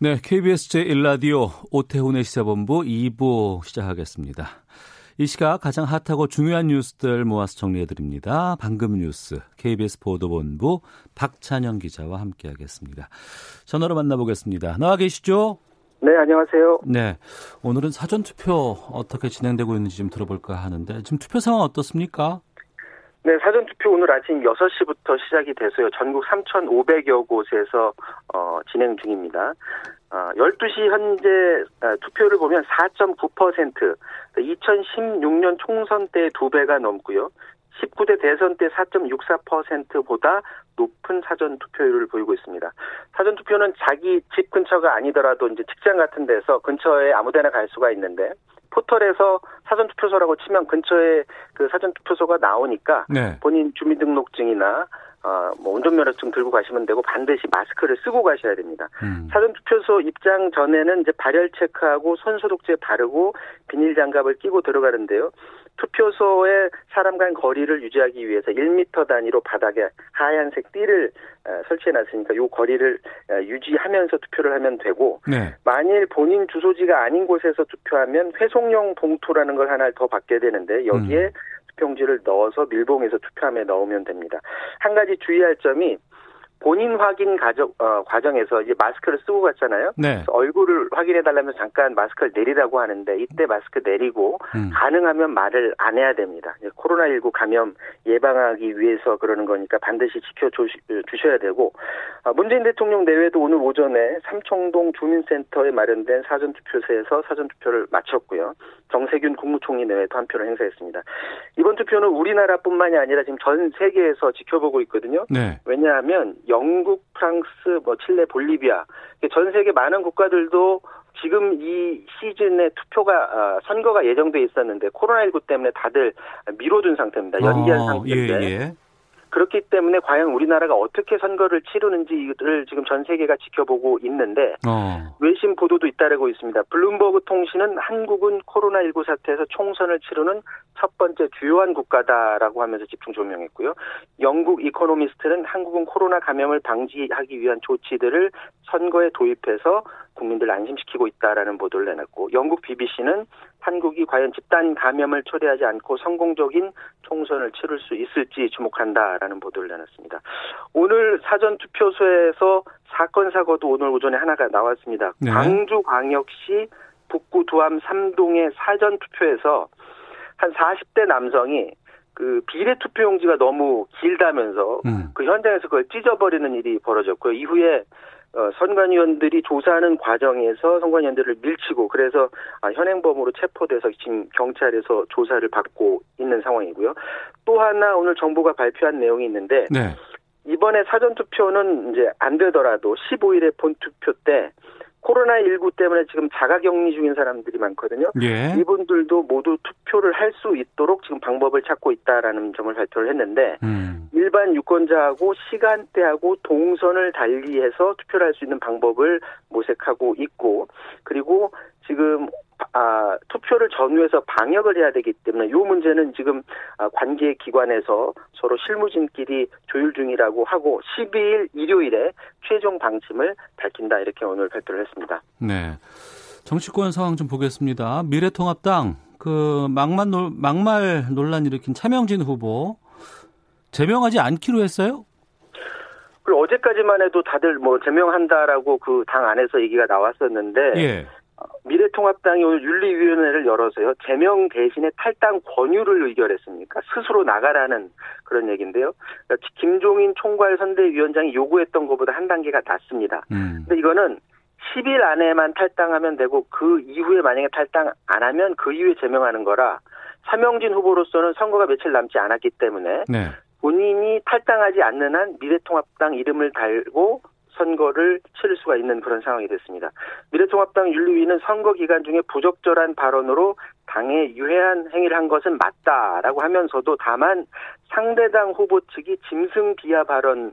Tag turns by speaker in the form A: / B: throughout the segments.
A: 네, KBS 제1라디오 오태훈의 시사본부 2부 시작하겠습니다. 이 시각 가장 핫하고 중요한 뉴스들 모아서 정리해드립니다. 방금 뉴스 KBS 보도본부 박찬영 기자와 함께하겠습니다. 전화로 만나보겠습니다. 나와 계시죠?
B: 네, 안녕하세요.
A: 네, 오늘은 사전투표 어떻게 진행되고 있는지 좀 들어볼까 하는데 지금 투표 상황 어떻습니까?
B: 네, 사전투표 오늘 아침 6시부터 시작이 돼서요. 전국 3,500여 곳에서 어, 진행 중입니다. 어, 12시 현재 어, 투표를 보면 4.9%, 2016년 총선 때두 배가 넘고요. 19대 대선 때 4.64%보다 높은 사전 투표율을 보이고 있습니다. 사전 투표는 자기 집 근처가 아니더라도 이제 직장 같은 데서 근처에 아무데나 갈 수가 있는데 포털에서 사전 투표소라고 치면 근처에 그 사전 투표소가 나오니까
A: 네.
B: 본인 주민등록증이나 어, 뭐 운전면허증 들고 가시면 되고 반드시 마스크를 쓰고 가셔야 됩니다.
A: 음.
B: 사전투표소 입장 전에는 이제 발열 체크하고 손소독제 바르고 비닐 장갑을 끼고 들어가는데요. 투표소에 사람 간 거리를 유지하기 위해서 1m 단위로 바닥에 하얀색 띠를 어, 설치해 놨으니까 이 거리를 어, 유지하면서 투표를 하면 되고
A: 네.
B: 만일 본인 주소지가 아닌 곳에서 투표하면 회송용 봉투라는 걸 하나 더 받게 되는데 여기에
A: 음.
B: 투표용지를 넣어서 밀봉해서 투표함에 넣으면 됩니다. 한 가지 주의할 점이 본인 확인 과정, 어, 과정에서 이제 마스크를 쓰고 갔잖아요.
A: 네.
B: 얼굴을 확인해 달라면 잠깐 마스크를 내리라고 하는데 이때 마스크 내리고
A: 음.
B: 가능하면 말을 안 해야 됩니다. 이제 코로나19 감염 예방하기 위해서 그러는 거니까 반드시 지켜 주셔야 되고 아, 문재인 대통령 내외도 오늘 오전에 삼청동 주민센터에 마련된 사전 투표소에서 사전 투표를 마쳤고요. 정세균 국무총리 내외도 한 표를 행사했습니다. 이번 투표는 우리나라뿐만이 아니라 지금 전 세계에서 지켜보고 있거든요.
A: 네.
B: 왜냐하면 영국, 프랑스, 뭐 칠레, 볼리비아 전 세계 많은 국가들도 지금 이 시즌에 투표가 아, 선거가 예정돼 있었는데 코로나19 때문에 다들 미뤄둔 상태입니다. 연기한
A: 어,
B: 상태인데
A: 예, 예.
B: 그렇기 때문에 과연 우리나라가 어떻게 선거를 치르는지를 지금 전 세계가 지켜보고 있는데
A: 어.
B: 외신 보도도 잇따르고 있습니다. 블룸버그 통신은 한국은 코로나19 사태에서 총선을 치르는 첫 번째 주요한 국가다라고 하면서 집중 조명했고요. 영국 이코노미스트는 한국은 코로나 감염을 방지하기 위한 조치들을 선거에 도입해서 국민들 안심시키고 있다라는 보도를 내놨고 영국 BBC는 한국이 과연 집단 감염을 초래하지 않고 성공적인 총선을 치를 수 있을지 주목한다라는 보도를 내놨습니다. 오늘 사전 투표소에서 사건 사고도 오늘 오전에 하나가 나왔습니다.
A: 네.
B: 광주광역시 북구 두암 3동의 사전 투표에서 한 40대 남성이 그 비례 투표용지가 너무 길다면서
A: 음.
B: 그 현장에서 그걸 찢어버리는 일이 벌어졌고요. 이후에 어, 선관위원들이 조사하는 과정에서 선관위원들을 밀치고 그래서 아, 현행범으로 체포돼서 지금 경찰에서 조사를 받고 있는 상황이고요. 또 하나 오늘 정부가 발표한 내용이 있는데
A: 네.
B: 이번에 사전 투표는 이제 안 되더라도 15일에 본 투표 때 코로나19 때문에 지금 자가격리 중인 사람들이 많거든요.
A: 예.
B: 이분들도 모두 투표를 할 수 있도록 지금 방법을 찾고 있다라는 점을 발표를 했는데
A: 음.
B: 일반 유권자하고 시간대하고 동선을 달리해서 투표를 할 수 있는 방법을 모색하고 있고 그리고 지금 아, 투표를 전후해서 방역을 해야 되기 때문에 이 문제는 지금 아, 관계 기관에서 서로 실무진끼리 조율 중이라고 하고 12일 일요일에 최종 방침을 밝힌다 이렇게 오늘 발표를 했습니다.
A: 네. 정치권 상황 좀 보겠습니다. 미래통합당 그 막말 논, 막말 논란 일으킨 차명진 후보 제명하지 않기로 했어요?
B: 그리고 어제까지만 해도 다들 뭐 제명한다라고 그 당 안에서 얘기가 나왔었는데
A: 예.
B: 미래통합당이 오늘 윤리위원회를 열어서요 제명 대신에 탈당 권유를 의결했습니까? 스스로 나가라는 그런 얘기인데요. 그러니까 김종인 총괄 선대위원장이 요구했던 것보다 한 단계가 낮습니다.
A: 음.
B: 근데 이거는 10일 안에만 탈당하면 되고 그 이후에 만약에 탈당 안 하면 그 이후에 제명하는 거라 차명진 후보로서는 선거가 며칠 남지 않았기 때문에
A: 네.
B: 본인이 탈당하지 않는 한 미래통합당 이름을 달고 선거를 치를 수가 있는 그런 상황이 됐습니다. 미래통합당 윤리위는 선거 기간 중에 부적절한 발언으로 당에 유해한 행위를 한 것은 맞다라고 하면서도 다만 상대당 후보 측이 짐승 비하 발언을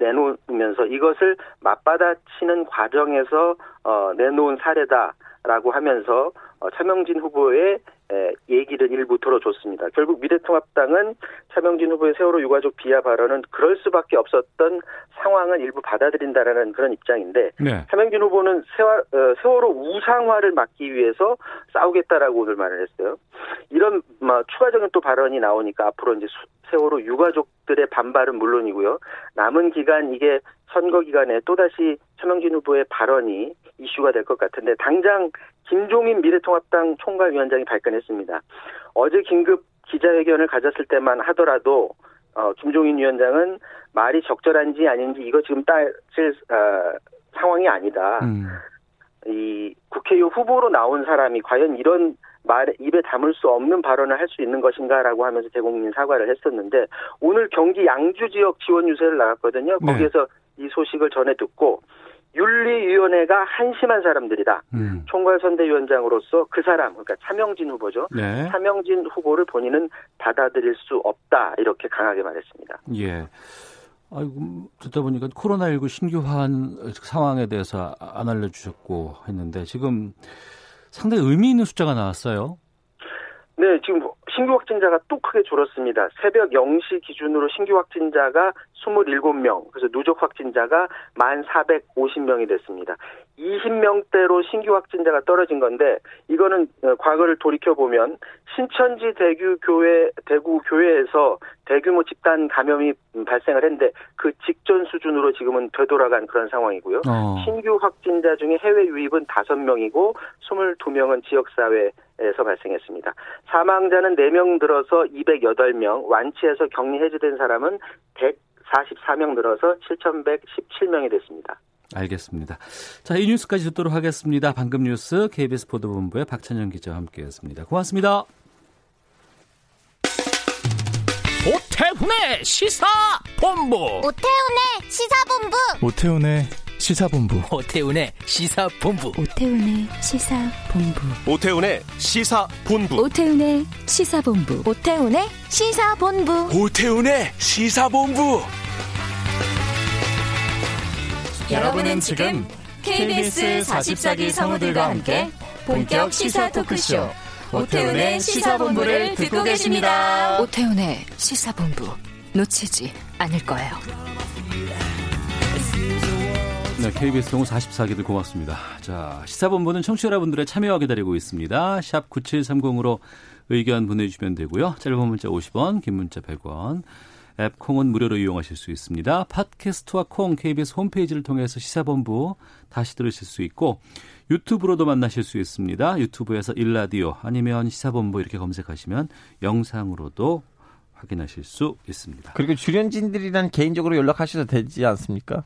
B: 내놓으면서 이것을 맞받아치는 과정에서 어, 내놓은 사례다라고 하면서 어, 차명진 후보의 얘기를 일부 들어줬습니다. 결국 미래통합당은 차명진 후보의 세월호 유가족 비하 발언은 그럴 수밖에 없었던 상황을 일부 받아들인다라는 그런 입장인데 네. 차명진 후보는 세월, 어, 세월호 우상화를 막기 위해서 싸우겠다라고 오늘 말을 했어요. 이런 뭐, 추가적인 또 발언이 나오니까 앞으로 이제 세월호 유가족들의 반발은 물론이고요. 남은 기간 이게 선거 기간에 또다시 차명진 후보의 발언이 이슈가 될 것 같은데 당장 김종인 미래통합당 총괄위원장이 발끈했습니다. 어제 긴급 기자회견을 가졌을 때만 하더라도 어, 김종인 위원장은 말이 적절한지 아닌지 이거 지금 따질 어, 상황이 아니다. 음. 이 국회의원 후보로 나온 사람이 과연 이런 말 입에 담을 수 없는 발언을 할 수 있는 것인가라고 하면서 대국민 사과를 했었는데 오늘 경기 양주 지역 지원 유세를 나갔거든요. 네. 거기에서 이 소식을 전해 듣고 윤리위원회가 한심한 사람들이다. 음. 총괄선대위원장으로서 그 사람, 그러니까 차명진 후보죠. 네. 차명진 후보를 본인은 받아들일 수 없다. 이렇게 강하게 말했습니다.
A: 예. 아이고, 듣다 보니까 코로나19 신규 화환 상황에 대해서 안 알려주셨고 했는데 지금 상당히 의미 있는 숫자가 나왔어요.
B: 네, 지금 신규 확진자가 또 크게 줄었습니다. 새벽 0시 기준으로 신규 확진자가 27명, 그래서 누적 확진자가 1,450명이 됐습니다. 20명대로 신규 확진자가 떨어진 건데 이거는 어, 과거를 돌이켜 보면 신천지 대구 교회 대구 교회에서 대규모 집단 감염이 발생을 했는데 그 직전 수준으로 지금은 되돌아간 그런 상황이고요. 어. 신규 확진자 중에 해외 유입은 5명이고 22명은 지역 사회 에서 발생했습니다. 사망자는 4명 들어서 208명, 완치해서 격리 해제된 사람은 144명 늘어서 7,117명이 됐습니다.
A: 알겠습니다. 자, 이 뉴스까지 듣도록 하겠습니다. 방금 뉴스 KBS 보도본부의 박찬영 기자와 함께했습니다. 고맙습니다.
C: 오태훈의 시사본부.
D: 오태훈의 시사본부.
E: 오태훈의 시사본부.
C: 오태훈의 시사본부.
F: 오태훈의 시사본부.
C: 오태훈의 시사본부.
F: 오태훈의 시사본부.
D: 오태훈의 시사본부.
C: 오태훈의 시사본부.
D: 여러분은 지금 KBS 44기 성우들과 함께 본격 시사 토크쇼 오태훈의 시사본부를 듣고 계십니다.
F: 오태훈의 시사본부 놓치지 않을 거예요.
A: 네, KBS 성우 44기들 고맙습니다. 자, 시사본부는 청취자 여러분들의 참여와 기다리고 있습니다. 샵 9730으로 의견 보내주시면 되고요. 짧은 문자 50원, 긴 문자 100원. 앱 콩은 무료로 이용하실 수 있습니다. 팟캐스트와 콩 KBS 홈페이지를 통해서 시사본부 다시 들으실 수 있고 유튜브로도 만나실 수 있습니다. 유튜브에서 일라디오 아니면 시사본부 이렇게 검색하시면 영상으로도 확인하실 수 있습니다.
G: 그리고 출연진들이랑 개인적으로 연락하셔도 되지 않습니까?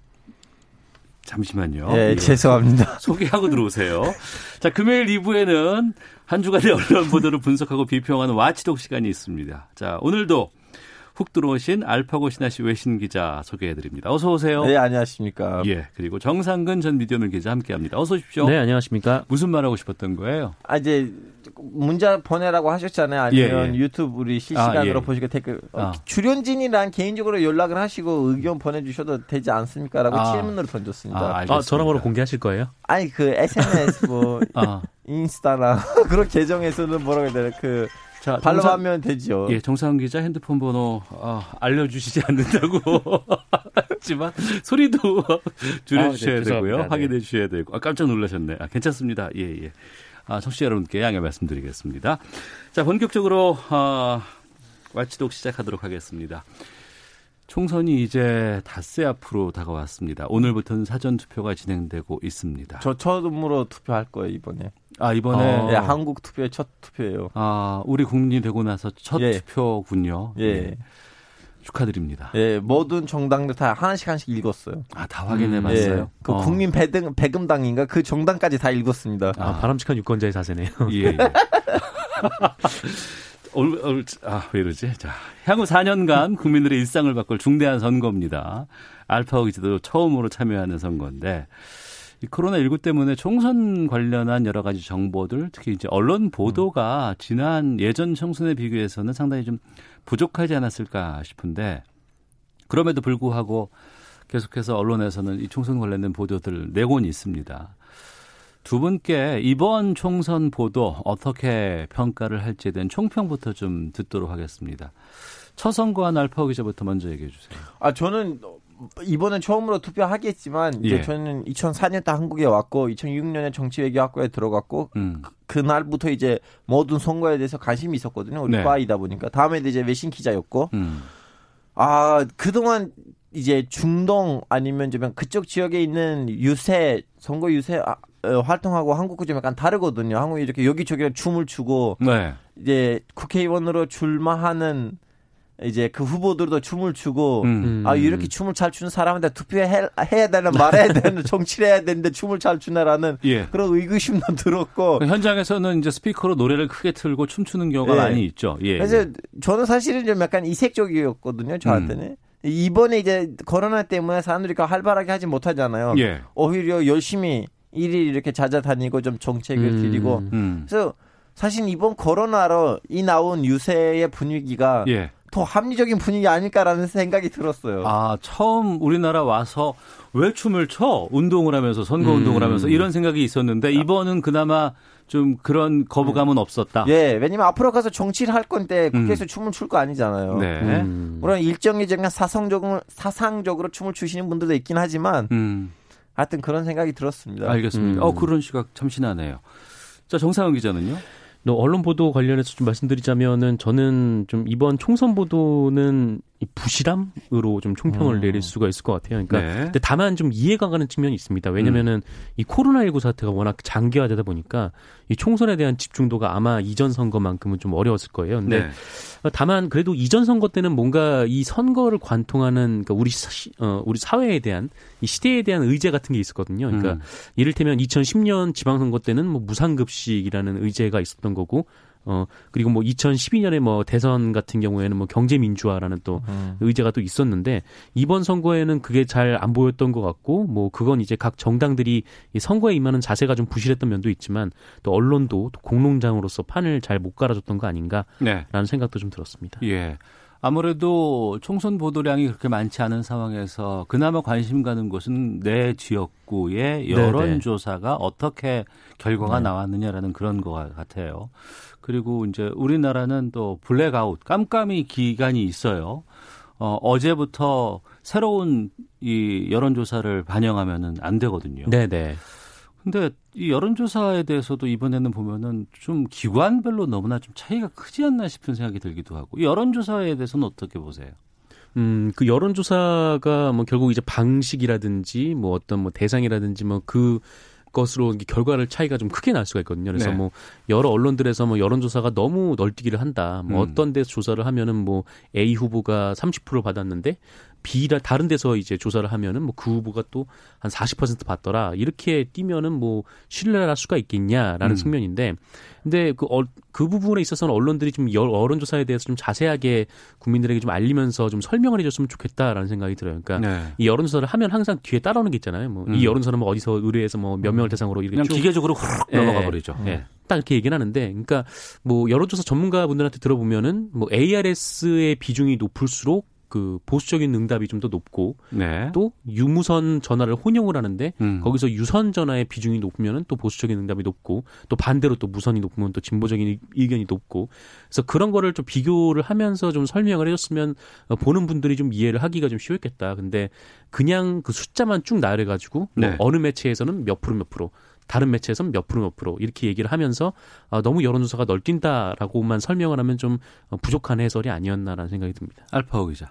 A: 잠시만요.
G: 예, 예, 죄송합니다.
A: 소개하고 들어오세요. 자, 금요일 2부에는 한 주간의 언론 보도를 분석하고 비평하는 와치독 시간이 있습니다. 자, 오늘도 훅 들어오신 알파고 신하시 외신 기자 소개해드립니다. 어서 오세요.
G: 네, 안녕하십니까.
A: 예, 그리고 정상근 전 미디어널 기자 함께합니다. 어서 오십시오.
H: 네, 안녕하십니까.
A: 무슨 말하고 싶었던 거예요?
G: 아, 이제 문자 보내라고 하셨잖아요. 아니면 예, 예. 유튜브 우리 실시간으로 아, 예. 보시고 댓글 아. 출연진이랑 개인적으로 연락을 하시고 의견 보내주셔도 되지 않습니까?라고 아. 질문으로 던졌습니다.
H: 아, 아, 전화번호 공개하실 거예요?
G: 아니 그 SNS 뭐 아. 인스타나 그런 계정에서는 뭐라고 해야 되나 그 자, 발로하면 되죠.
A: 예, 정상 기자 핸드폰 번호 어, 알려주시지 않는다고 하지만 소리도 줄여주셔야 아, 네, 되고요. 네. 확인해 주셔야 되고. 아, 깜짝 놀라셨네. 아, 괜찮습니다. 예, 예. 아, 청취자 여러분께 양해 말씀드리겠습니다. 자, 본격적으로 어, 와치독 시작하도록 하겠습니다. 총선이 이제 닷새 앞으로 다가왔습니다. 오늘부터는 사전 투표가 진행되고 있습니다.
G: 저 처음으로 투표할 거예요 이번에.
A: 아 이번에
G: 어. 네, 한국 투표의 첫 투표예요.
A: 아 우리 국민이 되고 나서 첫 예. 투표군요.
G: 예. 예.
A: 축하드립니다.
G: 예, 모든 정당들 다 하나씩 하나씩 읽었어요.
A: 아, 다 확인해 봤어요. 음, 예.
G: 그 어. 국민 배등 배금당인가 그 정당까지 다 읽었습니다.
H: 아, 바람직한 유권자의 자세네요.
A: 예. 예. 아, 왜 이러지? 자, 향후 4년간 국민들의 일상을 바꿀 중대한 선거입니다. 알파고 기자도 처음으로 참여하는 선거인데, 이 코로나19 때문에 총선 관련한 여러 가지 정보들, 특히 이제 언론 보도가 지난 예전 총선에 비교해서는 상당히 좀 부족하지 않았을까 싶은데, 그럼에도 불구하고 계속해서 언론에서는 이 총선 관련된 보도들을 내곤 있습니다. 두 분께 이번 총선 보도 어떻게 평가를 할지에 대한 총평부터 좀 듣도록 하겠습니다. 처선거한 알파고 기자부터 먼저 얘기해 주세요.
G: 아 저는 이번엔 처음으로 투표하겠지만 이제 예. 저는 2004년 때 한국에 왔고 2006년에 정치외교학과에 들어갔고 음. 그, 날부터 이제 모든 선거에 대해서 관심이 있었거든요. 우리 네. 과이다 보니까 다음에 이제 외신 기자였고 음. 아 그동안 이제 중동 아니면 좀 그쪽 지역에 있는 유세 선거 유세 아, 어, 활동하고 한국과 좀 약간 다르거든요. 한국이 이렇게 여기저기 춤을 추고 네. 이제 국회의원으로 출마하는 이제 그 후보들도 춤을 추고 음. 아 이렇게 춤을 잘 추는 사람한테 투표해 해야 되는 말해야 되는 정치를 해야 되는데 춤을 잘 추나라는 예. 그런 의구심도 들었고
A: 그 현장에서는 이제 스피커로 노래를 크게 틀고 춤추는 경우가 예. 많이 있죠. 예.
G: 그래서 저는 사실은 좀 약간 이색적이었거든요. 저한테는. 음. 이번에 이제 코로나 때문에 사람들이 활발하게 하지 못하잖아요. 예. 오히려 열심히 일일 이렇게 찾아다니고 좀 정책을 음. 드리고 음. 그래서 사실 이번 코로나로 이 나온 유세의 분위기가 예. 더 합리적인 분위기 아닐까라는 생각이 들었어요.
A: 아 처음 우리나라 와서 왜 춤을 춰 운동을 하면서 선거 음. 운동을 하면서 이런 생각이 있었는데 이번은 그나마 좀 그런 거부감은 음. 없었다.
G: 예, 왜냐면 앞으로 가서 정치를 할 건데 국회에서 음. 춤을 출 거 아니잖아요. 네. 음. 물론 일정이 정말 사상적으로 사상적으로 춤을 추시는 분들도 있긴 하지만 음. 하여튼 그런 생각이 들었습니다.
A: 알겠습니다. 어 그런 시각 참 신하네요. 자 정상훈 기자는요?
H: 언론 보도 관련해서 좀 말씀드리자면은 저는 좀 이번 총선 보도는 이 부실함으로 좀 총평을 음. 내릴 수가 있을 것 같아요. 그러니까 네. 근데 다만 좀 이해가 가는 측면이 있습니다. 왜냐면은 음. 이 코로나19 사태가 워낙 장기화되다 보니까 이 총선에 대한 집중도가 아마 이전 선거만큼은 좀 어려웠을 거예요. 근데 네. 다만 그래도 이전 선거 때는 뭔가 이 선거를 관통하는 그러니까 우리 사, 어, 우리 사회에 대한 이 시대에 대한 의제 같은 게 있었거든요. 그러니까 음. 이를테면 2010년 지방선거 때는 뭐 무상급식이라는 의제가 있었던 거고 어 그리고 뭐 2012년에 뭐 대선 같은 경우에는 뭐 경제 민주화라는 또 음. 의제가 또 있었는데 이번 선거에는 그게 잘 안 보였던 것 같고 뭐 그건 이제 각 정당들이 이 선거에 임하는 자세가 좀 부실했던 면도 있지만 또 언론도 또 공론장으로서 판을 잘못 깔아줬던 거 아닌가라는 네. 생각도 좀 들었습니다.
A: 예. 아무래도 총선 보도량이 그렇게 많지 않은 상황에서 그나마 관심 가는 것은 내 지역구의 여론조사가 어떻게 결과가 네. 나왔느냐라는 그런 것 같아요. 그리고 이제 우리나라는 또 블랙아웃, 깜깜이 기간이 있어요. 어, 어제부터 새로운 이 여론조사를 반영하면은 안 되거든요.
H: 네네.
A: 근데 이 여론조사에 대해서도 이번에는 보면은 좀 기관별로 너무나 좀 차이가 크지 않나 싶은 생각이 들기도 하고 이 여론조사에 대해서는 어떻게 보세요?
H: 음, 그 여론조사가 뭐 결국 이제 방식이라든지 뭐 어떤 뭐 대상이라든지 뭐그 것으로 결과를 차이가 좀 크게 날 수가 있거든요. 그래서 네. 뭐 여러 언론들에서 뭐 여론조사가 너무 널뛰기를 한다. 뭐 음. 어떤 데서 조사를 하면은 뭐 A 후보가 30% 받았는데 B라 다른 데서 이제 조사를 하면은 뭐 그 후보가 또 한 40% 받더라. 이렇게 뛰면은 뭐 신뢰를 할 수가 있겠냐라는 음. 측면인데 근데 그, 어, 그 부분에 있어서는 언론들이 좀 여론조사에 대해서 좀 자세하게 국민들에게 좀 알리면서 좀 설명을 해줬으면 좋겠다라는 생각이 들어요. 그러니까 네. 이 여론조사를 하면 항상 뒤에 따라오는 게 있잖아요. 뭐이 음. 여론조사는 뭐 어디서 의뢰해서 뭐 몇 명을 대상으로
A: 이렇게 그냥 기계적으로 훅 네. 넘어가 버리죠.
H: 네. 네. 딱 이렇게 얘기는 하는데, 그러니까 뭐 여론조사 전문가분들한테 들어보면은 뭐 ARS의 비중이 높을수록 그 보수적인 응답이 좀 더 높고 네. 또 유무선 전화를 혼용을 하는데 음. 거기서 유선 전화의 비중이 높으면은 또 보수적인 응답이 높고 또 반대로 또 무선이 높으면 또 진보적인 의견이 높고 그래서 그런 거를 좀 비교를 하면서 좀 설명을 해줬으면 어, 보는 분들이 좀 이해를 하기가 좀 쉬웠겠다. 근데 그냥 그 숫자만 쭉 나열해 가지고 뭐 네. 어느 매체에서는 몇 프로 몇 프로 다른 매체에서는 몇 프로 몇 프로 이렇게 얘기를 하면서 어, 너무 여론조사가 널뛴다라고만 설명을 하면 좀 어, 부족한 해설이 아니었나라는 생각이 듭니다.
A: 알파오 기자.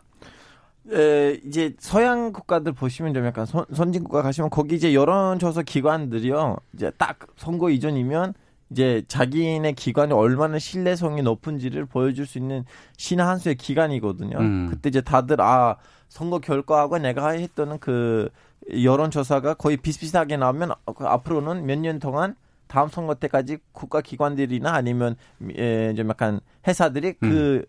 G: 에, 이제 서양 국가들 보시면 좀 약간 선, 선진국가 가시면 거기 이제 여론조사 기관들이요. 이제 딱 선거 이전이면 이제 자기네 기관이 얼마나 신뢰성이 높은지를 보여줄 수 있는 신의 한 수의 기간이거든요. 음. 그때 이제 다들 아 선거 결과하고 내가 했던 그 여론조사가 거의 비슷비슷하게 나오면 그 앞으로는 몇 년 동안 다음 선거 때까지 국가 기관들이나 아니면 예, 좀 약간 회사들이 그 음. 그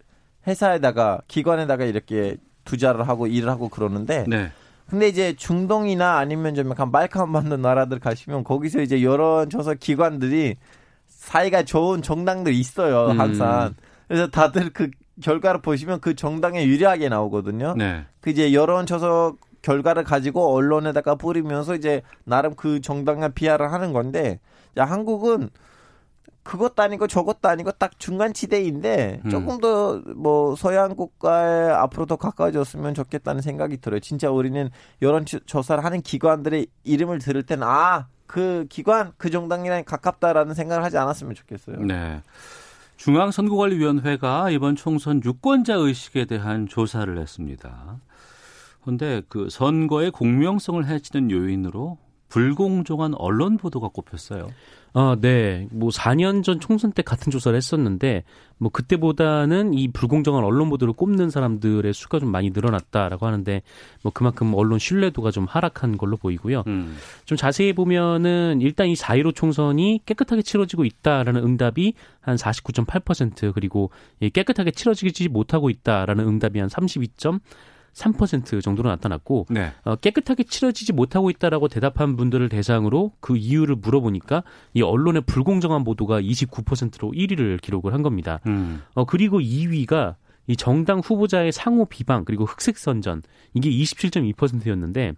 G: 회사에다가 기관에다가 이렇게 투자를 하고 일을 하고 그러는데 네. 근데 이제 중동이나 아니면 좀 약간 말캉 받는 나라들 가시면 거기서 이제 여론조사 기관들이 사이가 좋은 정당들이 있어요 음. 항상 음. 그래서 다들 그 결과를 보시면 그 정당에 유리하게 나오거든요. 네. 그 이제 여론조사 결과를 가지고 언론에다가 뿌리면서 이제 나름 그 정당을 비하를 하는 건데 야, 한국은 그것도 아니고 저것도 아니고 딱 중간 지대인데 음. 조금 더 뭐 서양 국가에 앞으로 더 가까워졌으면 좋겠다는 생각이 들어요. 진짜 우리는 여론 조사를 하는 기관들의 이름을 들을 때는 아, 그 기관 그 정당이랑 가깝다라는 생각을 하지 않았으면 좋겠어요.
A: 네. 중앙선거관리위원회가 이번 총선 유권자 의식에 대한 조사를 했습니다. 그런데 그 선거의 공명성을 해치는 요인으로 불공정한 언론 보도가 꼽혔어요.
H: 아, 네. 뭐 4년 전 총선 때 같은 조사를 했었는데 뭐 그때보다는 이 불공정한 언론 보도를 꼽는 사람들의 수가 좀 많이 늘어났다라고 하는데 뭐 그만큼 언론 신뢰도가 좀 하락한 걸로 보이고요. 음. 좀 자세히 보면은 일단 이 4.15 총선이 깨끗하게 치러지고 있다라는 응답이 한 49.8% 그리고 깨끗하게 치러지지 못하고 있다라는 응답이 한 32. 3% 정도로 나타났고 네. 어, 깨끗하게 치러지지 못하고 있다라고 대답한 분들을 대상으로 그 이유를 물어보니까 이 언론의 불공정한 보도가 29%로 1위를 기록을 한 겁니다. 음. 어, 그리고 2위가 이 정당 후보자의 상호 비방 그리고 흑색 선전 이게 27.2%였는데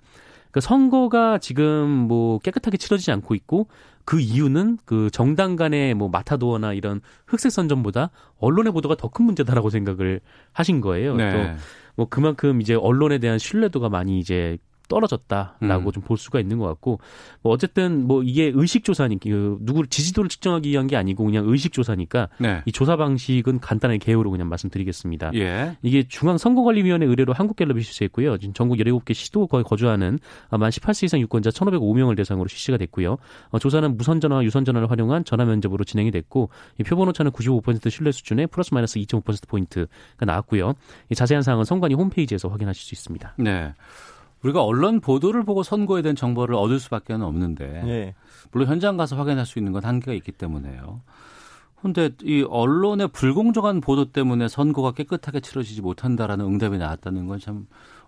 H: 그 선거가 지금 뭐 깨끗하게 치러지지 않고 있고 그 이유는 그 정당 간의 뭐 마타도어나 이런 흑색 선전보다 언론의 보도가 더 큰 문제다라고 생각을 하신 거예요. 네. 또 뭐 그만큼 이제 언론에 대한 신뢰도가 많이 이제 떨어졌다라고 음. 좀볼 수가 있는 것 같고 뭐 어쨌든 뭐 이게 의식 조사니까 그 누구를 지지도를 측정하기 위한 게 아니고 그냥 의식 조사니까 네. 이 조사 방식은 간단하게 개요로 그냥 말씀드리겠습니다. 예. 이게 중앙 선거관리위원회 의뢰로 한국갤럽이 실시했고요. 지금 전국 17개 시도 거에 거주하는 만 18세 이상 유권자 1,505명을 대상으로 실시가 됐고요. 어, 조사는 무선 전화와 유선 전화를 활용한 전화 면접으로 진행이 됐고 이 표본 오차는 95% 신뢰 수준에 플러스 마이너스 2.5% 포인트가 나왔고요. 이 자세한 사항은 선관위 홈페이지에서 확인하실 수 있습니다.
A: 네. 우리가 언론 보도를 보고 선거에 대한 정보를 얻을 수밖에 없는데 네. 물론 현장 가서 확인할 수 있는 건 한계가 있기 때문에요. 근데 이 언론의 불공정한 보도 때문에 선거가 깨끗하게 치러지지 못한다라는 응답이 나왔다는 건 참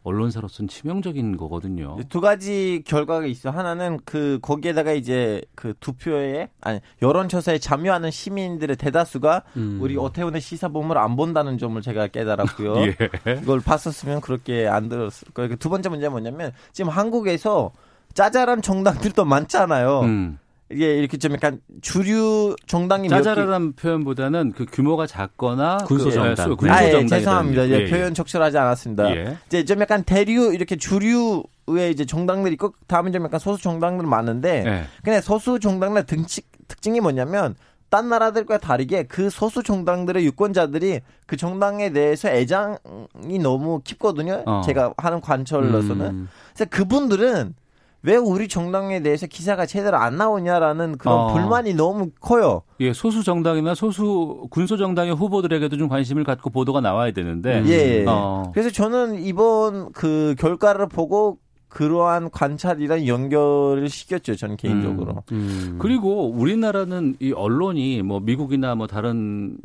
A: 언론사로서는 치명적인 거거든요.
G: 두 가지 결과가 있어. 하나는 그 거기에다가 이제 그 투표에 아니 여론조사에 참여하는 시민들의 대다수가 음. 우리 오태훈의 시사본을 안 본다는 점을 제가 깨달았고요. 예. 이걸 봤었으면 그렇게 안 들었을 거예요. 두 번째 문제는 뭐냐면 지금 한국에서 짜잘한 정당들도 많잖아요. 음. 이게 이렇게 좀 약간 주류 정당이
A: 짜잘한 표현보다는 그 규모가 작거나
H: 군소 정당.
G: 그, 예, 아, 예, 죄송합니다. 예, 예, 표현 적절하지 않았습니다. 예. 이제 좀 약간 대류 이렇게 주류 의 이제 정당들이 있고 다음에 좀 약간 소수 정당들 많은데 예. 근데 소수 정당의 등치, 특징이 뭐냐면 딴 나라들과 다르게 그 소수 정당들의 유권자들이 그 정당에 대해서 애장이 너무 깊거든요. 어. 제가 하는 관철로서는. 음. 그래서 그분들은 왜 우리 정당에 대해서 기사가 제대로 안 나오냐라는 그런 어. 불만이 너무 커요.
A: 예, 소수 정당이나 소수 군소 정당의 후보들에게도 좀 관심을 갖고 보도가 나와야 되는데.
G: 예. 어. 그래서 저는 이번 그 결과를 보고 그러한 관찰이랑 연결을 시켰죠. 저는 개인적으로. 음,
A: 음. 그리고 우리나라는 이 언론이 뭐 미국이나 뭐 다른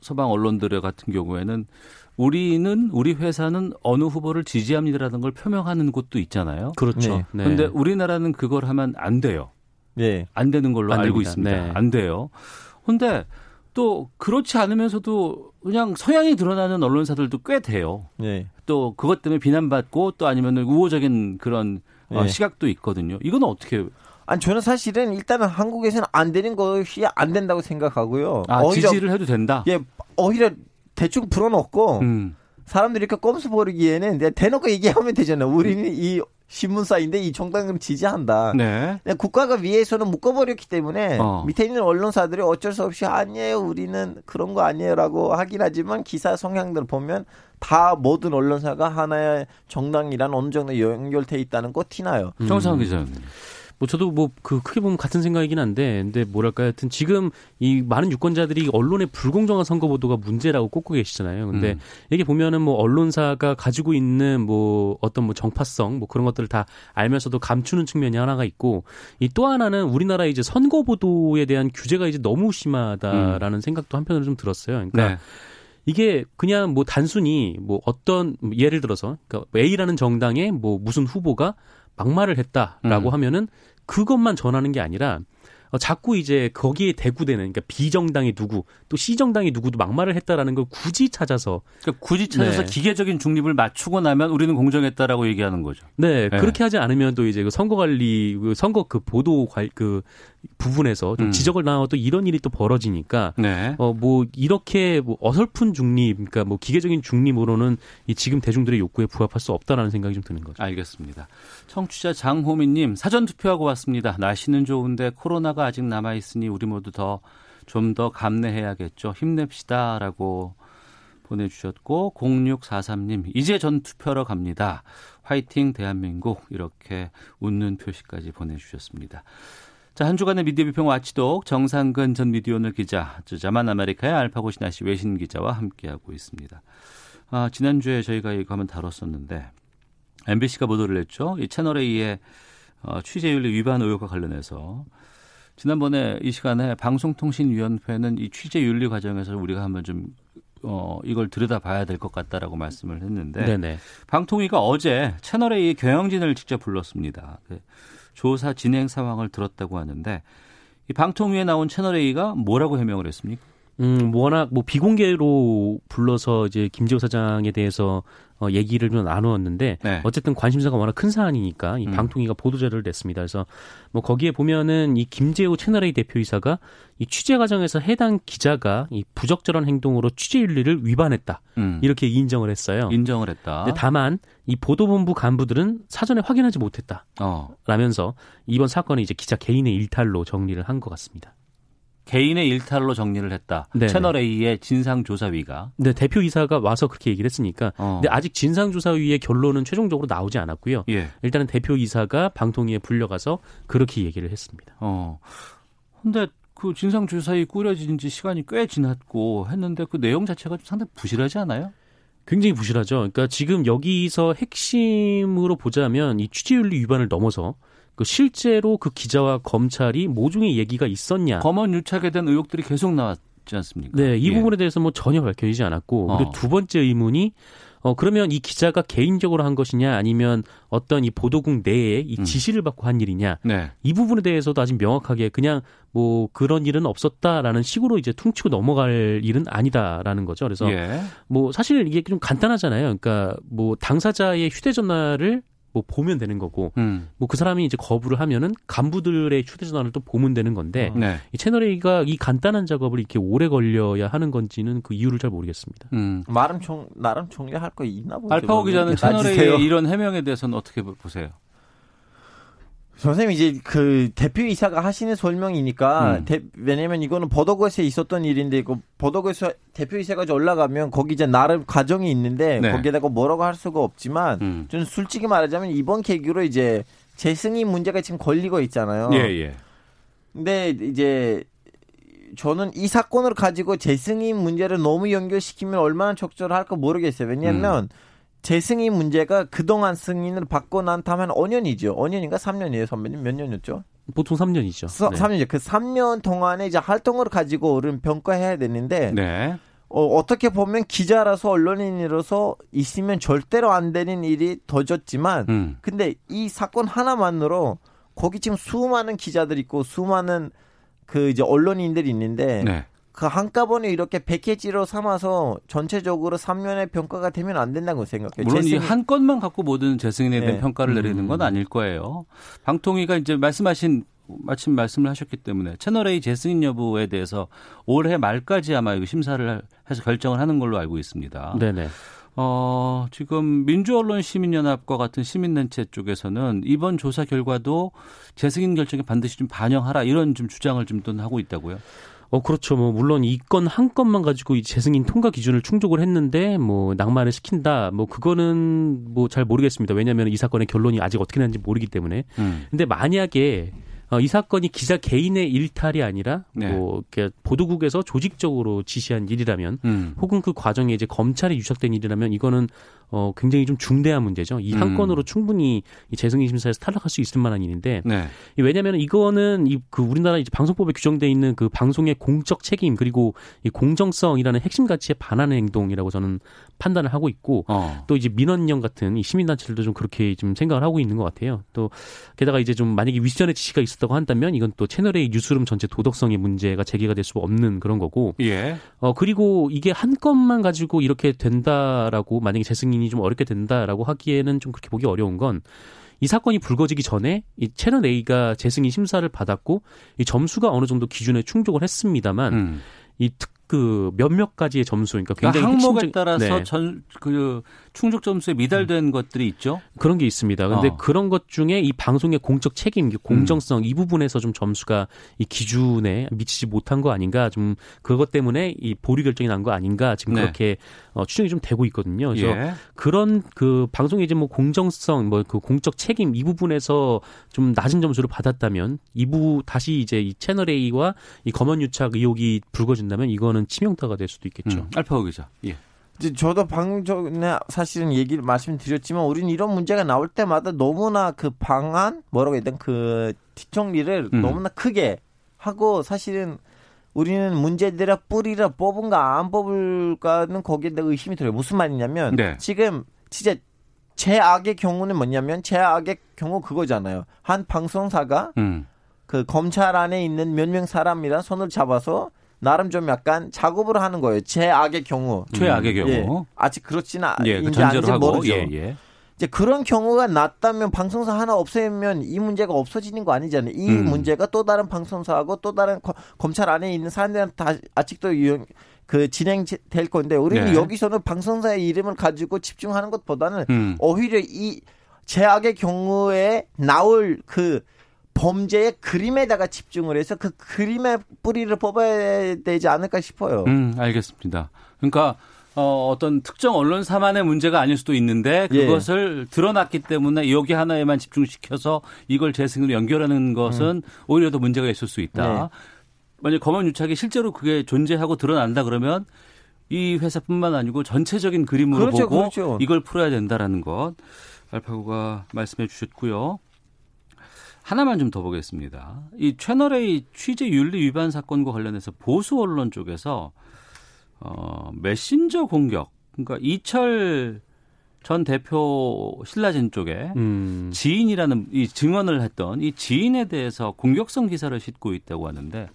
A: 서방 언론들 같은 경우에는 우리는 우리 회사는 어느 후보를 지지합니다라는 걸 표명하는 곳도 있잖아요.
H: 그렇죠.
A: 네. 그런데 네. 우리나라는 그걸 하면 안 돼요. 네. 안 되는 걸로 안 알고 됩니다. 있습니다. 네. 안 돼요. 근데 또 그렇지 않으면서도 그냥 서양이 드러나는 언론사들도 꽤 돼요. 네. 또 그것 때문에 비난받고 또 아니면 우호적인 그런 어, 네. 시각도 있거든요. 이건 어떻게
G: 아니 저는 사실은 일단은 한국에서는 안 되는 것이 안 된다고 생각하고요.
A: 아, 오히려, 지지를 해도 된다.
G: 예, 오히려 대충 풀어놓고 음. 사람들이 이렇게 꼼수 부리기에는 대놓고 얘기하면 되잖아요. 우리는 이 신문사인데 이 정당을 지지한다. 네. 국가가 위에서는 묶어버렸기 때문에 어. 밑에 있는 언론사들이 어쩔 수 없이 아니에요. 우리는 그런 거 아니에요라고 하긴 하지만 기사 성향들 보면 다 모든 언론사가 하나의 정당이란 어느 정도 연결돼 있다는 거 티나요.
A: 음. 정상 기자님.
H: 뭐 저도 뭐 그 크게 보면 같은 생각이긴 한데 근데 뭐랄까 하여튼 지금 이 많은 유권자들이 언론의 불공정한 선거 보도가 문제라고 꼽고 계시잖아요. 근데 음. 이게 보면은 뭐 언론사가 가지고 있는 뭐 어떤 뭐 정파성 뭐 그런 것들을 다 알면서도 감추는 측면이 하나가 있고 이 또 하나는 우리나라 이제 선거 보도에 대한 규제가 이제 너무 심하다라는 음. 생각도 한편으로 좀 들었어요. 그러니까 네. 이게 그냥 뭐 단순히 뭐 어떤 예를 들어서 그러니까 A라는 정당의 뭐 무슨 후보가 막말을 했다라고 음. 하면은 그것만 전하는 게 아니라 어, 자꾸 이제 거기에 대구되는 그러니까 비정당이 누구 또 C정당이 누구도 막말을 했다라는 걸 굳이 찾아서
A: 그러니까 굳이 찾아서 네. 기계적인 중립을 맞추고 나면 우리는 공정했다라고 얘기하는 거죠.
H: 네, 네. 그렇게 하지 않으면 또 이제 그 선거 관리 그 선거 그 보도 그 부분에서 좀 음. 지적을 나와 또 이런 일이 또 벌어지니까 네. 어뭐 이렇게 뭐 어설픈 중립 그러니까 뭐 기계적인 중립으로는 이 지금 대중들의 욕구에 부합할 수 없다라는 생각이 좀 드는 거죠.
A: 알겠습니다. 청취자 장호민 님 사전 투표하고 왔습니다. 날씨는 좋은데 코로나가 아직 남아 있으니 우리 모두 더 좀 더 감내해야겠죠. 힘냅시다라고 보내주셨고 0643님 이제 전 투표하러 갑니다. 화이팅 대한민국 이렇게 웃는 표시까지 보내주셨습니다. 자, 한 주간의 미디어 비평 watchdog 정상근 전 미디어 오늘 기자, 자만 아메리카의 알파고 시나씨 외신 기자와 함께하고 있습니다. 아, 지난주에 저희가 이거 한번 다뤘었는데 MBC가 보도를 했죠. 이 채널 A의 어, 취재윤리 위반 의혹과 관련해서 지난번에 이 시간에 방송통신위원회는 이 취재 윤리 과정에서 우리가 한번 좀 어, 이걸 들여다봐야 될 것 같다라고 말씀을 했는데 네네. 방통위가 어제 채널 A 경영진을 직접 불렀습니다. 그 조사 진행 상황을 들었다고 하는데 이 방통위에 나온 채널 A가 뭐라고 해명을 했습니까?
H: 음, 워낙 뭐 비공개로 불러서 이제 김지호 사장에 대해서 어, 얘기를 좀 나누었는데 네. 어쨌든 관심사가 워낙 큰 사안이니까 이 음. 방통위가 보도 자료를 냈습니다. 그래서 뭐 거기에 보면은 이 김재호 채널A 대표이사가 이 취재 과정에서 해당 기자가 이 부적절한 행동으로 취재 윤리를 위반했다 음. 이렇게 인정을 했어요.
A: 인정을 했다.
H: 근데 다만 이 보도본부 간부들은 사전에 확인하지 못했다. 어. 라면서 이번 사건이 이제 기자 개인의 일탈로 정리를 한 것 같습니다.
A: 개인의 일탈로 정리를 했다. 네네. 채널 A의 진상조사위가.
H: 네, 대표 이사가 와서 그렇게 얘기를 했으니까. 어. 근데 아직 진상조사위의 결론은 최종적으로 나오지 않았고요. 예. 일단은 대표 이사가 방통위에 불려가서 그렇게 얘기를 했습니다. 어.
A: 근데 그 진상조사위 꾸려진 지 시간이 꽤 지났고 했는데 그 내용 자체가 좀 상당히 부실하지 않아요?
H: 굉장히 부실하죠. 그러니까 지금 여기서 핵심으로 보자면 이 취재윤리 위반을 넘어서 그 실제로 그 기자와 검찰이 모종의 얘기가 있었냐.
A: 검언 유착에 대한 의혹들이 계속 나왔지 않습니까?
H: 네, 이 예. 부분에 대해서 뭐 전혀 밝혀지지 않았고 어. 그리고 두 번째 의문이 어 그러면 이 기자가 개인적으로 한 것이냐 아니면 어떤 이 보도국 내에 이 음. 지시를 받고 한 일이냐 네. 이 부분에 대해서도 아직 명확하게 그냥 뭐 그런 일은 없었다라는 식으로 이제 퉁치고 넘어갈 일은 아니다라는 거죠. 그래서 예. 뭐 사실 이게 좀 간단하잖아요. 그러니까 뭐 당사자의 휴대전화를 뭐 보면 되는 거고 음. 뭐그 사람이 이제 거부를 하면은 간부들의 휴대전화를 또 보면 되는 건데 네. 이 채널 A가 이 간단한 작업을 이렇게 오래 걸려야 하는 건지는 그 이유를 잘 모르겠습니다. 음.
G: 나름 총 나름 총리할 거 있나 보죠.
A: 알파고 기자는 채널 A의 이런 해명에 대해서는 어떻게 보세요?
G: 선생님 이제 그 대표이사가 하시는 설명이니까 음. 대, 왜냐면 이거는 버더거스에 있었던 일인데 이거 버더거스 대표이사가 올라가면 거기 이제 나름 과정이 있는데 네. 거기에다가 뭐라고 할 수가 없지만 음. 저는 솔직히 말하자면 이번 계기로 이제 재승인 문제가 지금 걸리고 있잖아요. 예, 예. 근데 이제 저는 이 사건을 가지고 재승인 문제를 너무 연결시키면 얼마나 적절할까 모르겠어요. 왜냐하면 음. 재승인 문제가 그동안 승인을 받고 난 다음에 한 5년이죠. 5년인가 3년이에요, 선배님? 몇 년이었죠?
H: 보통 3년이죠.
G: 서, 네. 3년이죠. 그 3년 동안에 이제 활동을 가지고 어른 평가해야 되는데, 네. 어, 어떻게 보면 기자라서 언론인으로서 있으면 절대로 안 되는 일이 더졌지만, 음. 근데 이 사건 하나만으로 거기 지금 수많은 기자들 있고 수많은 그 이제 언론인들이 있는데, 네. 그 한꺼번에 이렇게 패키지로 삼아서 전체적으로 3년의 평가가 되면 안 된다고 생각해요.
A: 물론 이한 건만 갖고 모든 재승인에 대한 네. 평가를 내리는 건 음. 아닐 거예요. 방통위가 이제 말씀하신 마침 말씀을 하셨기 때문에 채널 A 재승인 여부에 대해서 올해 말까지 아마 이거 심사를 해서 결정을 하는 걸로 알고 있습니다. 네네. 어, 지금 민주언론시민연합과 같은 시민단체 쪽에서는 이번 조사 결과도 재승인 결정에 반드시 좀 반영하라 이런 좀 주장을 좀 하고 있다고요.
H: 어 그렇죠. 뭐 물론 이 건 한 건만 가지고 이 재승인 통과 기준을 충족을 했는데 뭐 낭만을 시킨다. 뭐 그거는 뭐 잘 모르겠습니다. 왜냐하면 이 사건의 결론이 아직 어떻게 나는지 모르기 때문에. 음. 근데 만약에 어, 이 사건이 기자 개인의 일탈이 아니라 네. 뭐 보도국에서 조직적으로 지시한 일이라면 음. 혹은 그 과정에 이제 검찰이 유착된 일이라면 이거는 어, 굉장히 좀 중대한 문제죠. 이한 음. 건으로 충분히 이 재승인 심사에서 탈락할 수 있을 만한 일인데 네. 왜냐하면 이거는 이 그 우리나라 이제 방송법에 규정돼 있는 그 방송의 공적 책임 그리고 이 공정성이라는 핵심 가치에 반하는 행동이라고 저는 판단을 하고 있고 어. 또 이제 민원령 같은 이 시민단체들도 좀 그렇게 좀 생각을 하고 있는 것 같아요. 또 게다가 이제 좀 만약에 위전의 지시가 있었다고 한다면 이건 또 채널의 뉴스룸 전체 도덕성의 문제가 제기가 될 수 없는 그런 거고. 예. 어 그리고 이게 한 건만 가지고 이렇게 된다라고 만약에 재승인 부분이 좀 어렵게 된다라고 하기에는 좀 그렇게 보기 어려운 건 이 사건이 불거지기 전에 이 채널 A가 재승인 심사를 받았고 이 점수가 어느 정도 기준에 충족을 했습니다만 음. 이특 그 몇몇 가지의 점수 그러니까 굉장히
A: 그러니까 항목에 핵심적, 따라서 네. 전그 충족 점수에 미달된 음. 것들이 있죠.
H: 그런 게 있습니다. 근데 어. 그런 것 중에 이 방송의 공적 책임, 공정성 음. 이 부분에서 좀 점수가 이 기준에 미치지 못한 거 아닌가 좀 그것 때문에 이 보류 결정이 난 거 아닌가 지금 네. 그렇게 어, 추정이 좀 되고 있거든요. 그래서 예. 그런 그 방송의 이제 뭐 공정성, 뭐 그 공적 책임 이 부분에서 좀 낮은 점수를 받았다면 이부 다시 이제 이 채널 A와 이 검언 유착 의혹이 불거진다면 이거는 치명타가 될 수도 있겠죠. 음.
A: 알파고 기자. 예.
G: 저도 방금 전에 사실은 얘기를 말씀드렸지만 우리는 이런 문제가 나올 때마다 너무나 그 방안 뭐라고 해야 되나 그 뒷정리를 음. 너무나 크게 하고 사실은 우리는 문제들의 뿌리를 뽑은가 안 뽑을까는 거기에 대해 의심이 들어요. 무슨 말이냐면 네. 지금 진짜 제악의 경우는 뭐냐면 제악의 경우 그거잖아요. 한 방송사가 음. 그 검찰 안에 있는 몇 명 사람이랑 손을 잡아서 나름 좀 약간 작업을 하는 거예요. 제악의 경우.
A: 최악의 경우.
G: 예. 아직 그렇지는 예, 그 아닌지 모르죠. 예, 예. 이제 그런 경우가 났다면 방송사 하나 없애면 이 문제가 없어지는 거 아니잖아요. 이 음. 문제가 또 다른 방송사하고 또 다른 거, 검찰 안에 있는 사람들한테 다 아직도 유용, 그 진행될 건데 우리는 네. 여기서는 방송사의 이름을 가지고 집중하는 것보다는 음. 오히려 이 제약의 경우에 나올 그 범죄의 그림에다가 집중을 해서 그 그림의 뿌리를 뽑아야 되지 않을까 싶어요.
A: 음, 알겠습니다. 그러니까 어, 어떤 특정 언론사만의 문제가 아닐 수도 있는데 예. 그것을 예. 드러났기 때문에 여기 하나에만 집중시켜서 이걸 재승으로 연결하는 것은 음. 오히려 더 문제가 있을 수 있다. 네. 만약 검언 유착이 실제로 그게 존재하고 드러난다 그러면 이 회사뿐만 아니고 전체적인 그림으로 그렇죠, 보고 그렇죠. 이걸 풀어야 된다라는 것 알파고가 말씀해 주셨고요. 하나만 좀 더 보겠습니다. 이 채널A 취재 윤리 위반 사건과 관련해서 보수 언론 쪽에서 어, 메신저 공격, 그러니까 이철 전 대표 신라진 쪽에 음. 지인이라는 이 증언을 했던 이 지인에 대해서 공격성 기사를 싣고 있다고 하는데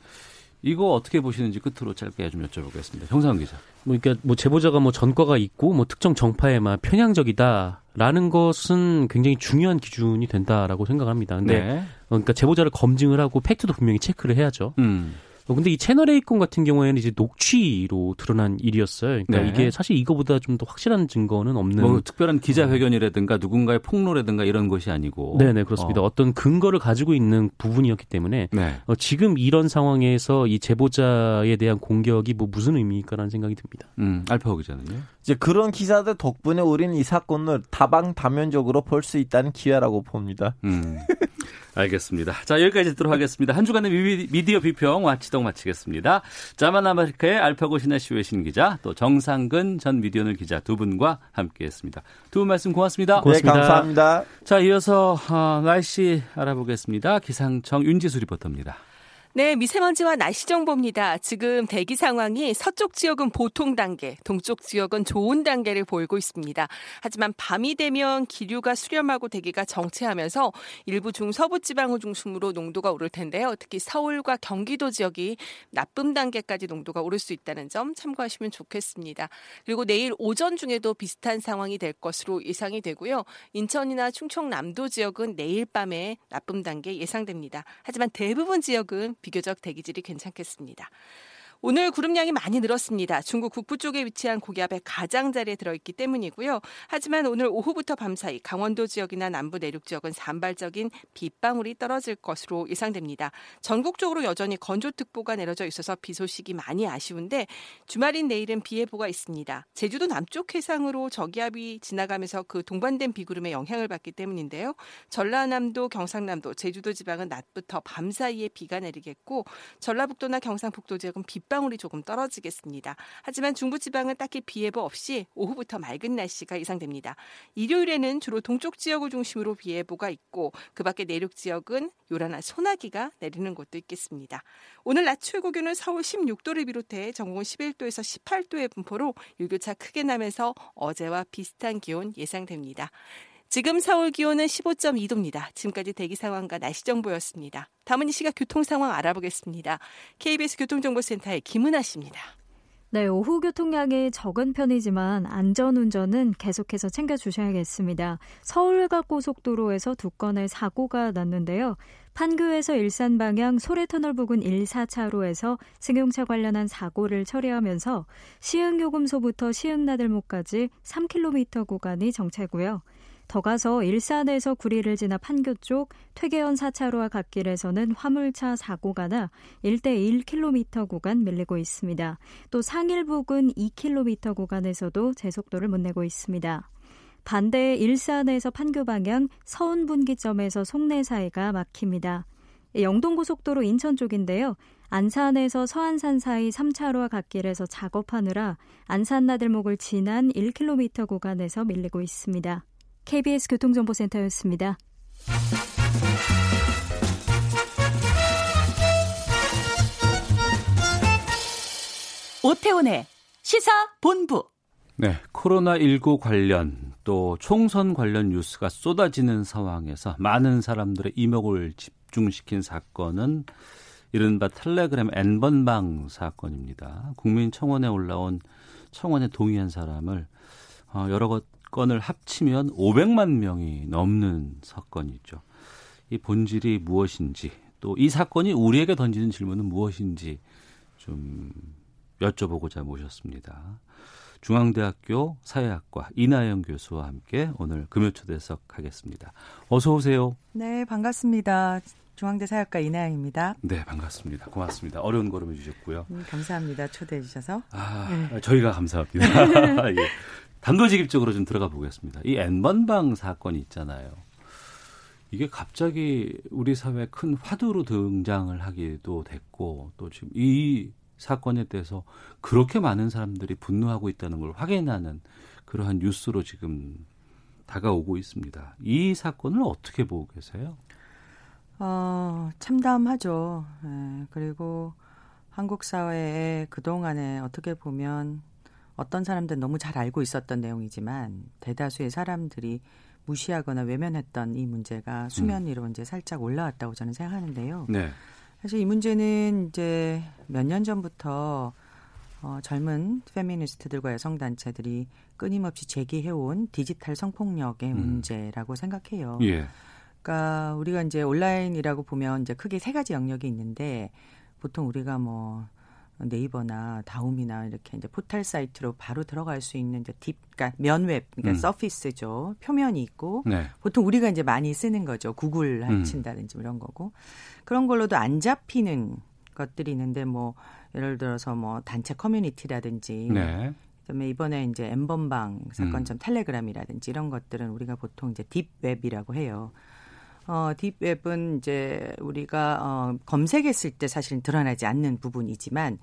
A: 이거 어떻게 보시는지 끝으로 짧게 좀 여쭤보겠습니다. 정상훈 기자.
H: 뭐 그러니까 뭐 제보자가 뭐 전과가 있고 뭐 특정 정파에만 편향적이다라는 것은 굉장히 중요한 기준이 된다라고 생각합니다. 근데 네. 그러니까 제보자를 검증을 하고 팩트도 분명히 체크를 해야죠. 음. 어, 근데 이 채널 A 건 같은 경우에는 이제 녹취로 드러난 일이었어요. 그러니까 네. 이게 사실 이거보다 좀 더 확실한 증거는 없는.
A: 뭐 특별한 기자회견이라든가 누군가의 폭로라든가 이런 것이 아니고.
H: 네 네 그렇습니다. 어. 떤 근거를 가지고 있는 부분이었기 때문에 네. 어, 지금 이런 상황에서 이 제보자에 대한 공격이 뭐 무슨 의미일까라는 생각이 듭니다.
A: 음, 알파오 기자는요?
G: 이제 그런 기사들 덕분에 우리는 이 사건을 다방다면적으로 볼 수 있다는 기회라고 봅니다. 음.
A: 알겠습니다. 자, 여기까지 듣도록 하겠습니다. 한 주간의 미디어 비평 watchdog 마치겠습니다. 자만 아메리카의 알파고 시나씨 외신 기자, 또 정상근 전 미디어오늘 기자 두 분과 함께 했습니다. 두 분 말씀 고맙습니다.
G: 고맙습니다. 네, 감사합니다.
A: 자, 이어서 어, 날씨 알아보겠습니다. 기상청 윤지수 리포터입니다.
I: 네, 미세먼지와 날씨 정보입니다. 지금 대기 상황이 서쪽 지역은 보통 단계, 동쪽 지역은 좋은 단계를 보이고 있습니다. 하지만 밤이 되면 기류가 수렴하고 대기가 정체하면서 일부 중서부 지방을 중심으로 농도가 오를 텐데요. 특히 서울과 경기도 지역이 나쁨 단계까지 농도가 오를 수 있다는 점 참고하시면 좋겠습니다. 그리고 내일 오전 중에도 비슷한 상황이 될 것으로 예상이 되고요. 인천이나 충청남도 지역은 내일 밤에 나쁨 단계 예상됩니다. 하지만 대부분 지역은 비교적 대기질이 괜찮겠습니다. 오늘 구름량이 많이 늘었습니다. 중국 북부 쪽에 위치한 고기압의 가장자리에 들어있기 때문이고요. 하지만 오늘 오후부터 밤사이 강원도 지역이나 남부 내륙 지역은 산발적인 빗방울이 떨어질 것으로 예상됩니다. 전국적으로 여전히 건조특보가 내려져 있어서 비 소식이 많이 아쉬운데 주말인 내일은 비 예보가 있습니다. 제주도 남쪽 해상으로 저기압이 지나가면서 그 동반된 비구름의 영향을 받기 때문인데요. 전라남도, 경상남도, 제주도 지방은 낮부터 밤 사이에 비가 내리겠고 전라북도나 경상북도 지역은 비 빗방울이 조금 떨어지겠습니다. 하지만 중부지방은 딱히 비 예보 없이 오후부터 맑은 날씨가 예상됩니다. 일요일에는 주로 동쪽 지역을 중심으로 비 예보가 있고 그 밖에 내륙 지역은 요란한 소나기가 내리는 곳도 있겠습니다. 오늘 낮 최고 기온은 서울 16도를 비롯해 전국은 11도에서 18도의 분포로 일교차 크게 나면서 어제와 비슷한 기온 예상됩니다. 지금 서울 기온은 15.2도입니다. 지금까지 대기 상황과 날씨 정보였습니다. 다음은 이 시각 교통 상황 알아보겠습니다. KBS 교통정보센터의 김은아 씨입니다.
J: 네, 오후 교통량이 적은 편이지만 안전운전은 계속해서 챙겨주셔야겠습니다. 서울외곽 고속도로에서 두 건의 사고가 났는데요. 판교에서 일산 방향 소래터널 부근 1, 4차로에서 승용차 관련한 사고를 처리하면서 시흥요금소부터 시흥나들목까지 3km 구간이 정체고요. 더 가서 일산에서 구리를 지나 판교 쪽 퇴계원 4차로와 갓길에서는 화물차 사고가 나 1대 1km 구간 밀리고 있습니다. 또 상일 부근 2km 구간에서도 제속도를 못 내고 있습니다. 반대 일산에서 판교 방향 서운 분기점에서 송내 사이가 막힙니다. 영동고속도로 인천 쪽인데요. 안산에서 서안산 사이 3차로와 갓길에서 작업하느라 안산 나들목을 지난 1km 구간에서 밀리고 있습니다. KBS 교통정보센터였습니다.
K: 오태훈의 시사 본부.
A: 네, 코로나19 관련 또 총선 관련 뉴스가 쏟아지는 상황에서 많은 사람들의 이목을 집중시킨 사건은 이른바 텔레그램 N번방 사건입니다. 국민청원에 올라온 청원에 동의한 사람을 어, 여러 것 건을 합치면 500만 명이 넘는 사건이죠. 이 본질이 무엇인지 또 이 사건이 우리에게 던지는 질문은 무엇인지 좀 여쭤보고자 모셨습니다. 중앙대학교 사회학과 이나영 교수와 함께 오늘 금요초대석 하겠습니다. 어서 오세요.
L: 네, 반갑습니다. 중앙대 사회학과 이나영입니다.
A: 네, 반갑습니다. 고맙습니다. 어려운 걸음 해주셨고요.
L: 음, 감사합니다. 초대해 주셔서.
A: 아, 네. 저희가 감사합니다. 예. 단도직입적으로 좀 들어가 보겠습니다. 이 N번방 사건이 있잖아요. 이게 갑자기 우리 사회에 큰 화두로 등장을 하기도 됐고 또 지금 이 사건에 대해서 그렇게 많은 사람들이 분노하고 있다는 걸 확인하는 그러한 뉴스로 지금 다가오고 있습니다. 이 사건을 어떻게 보고 계세요?
L: 어, 참담하죠. 예, 그리고 한국 사회에 그동안에 어떻게 보면 어떤 사람들은 너무 잘 알고 있었던 내용이지만 대다수의 사람들이 무시하거나 외면했던 이 문제가 수면 음. 위로 음. 이제 살짝 올라왔다고 저는 생각하는데요. 네. 사실 이 문제는 이제 몇 년 전부터 어, 젊은 페미니스트들과 여성 단체들이 끊임없이 제기해온 디지털 성폭력의 음. 문제라고 생각해요. 예. 그러니까 우리가 이제 온라인이라고 보면 이제 크게 세 가지 영역이 있는데 보통 우리가 뭐 네이버나 다음이나 이렇게 이제 포털 사이트로 바로 들어갈 수 있는 이제 deep, 그러니까 면웹, 그러니까 음. surface죠. 표면이 있고 네. 보통 우리가 이제 많이 쓰는 거죠. 구글 음. 친다든지 뭐 이런 거고 그런 걸로도 안 잡히는 것들이 있는데 뭐 예를 들어서 뭐 단체 커뮤니티라든지 네. 그다음에 이번에 이제 n번방 사건처럼 음. 텔레그램이라든지 이런 것들은 우리가 보통 이제 deep web이라고 해요. 어, 딥웹은 이제 우리가 어, 검색했을 때 사실은 드러나지 않는 부분이지만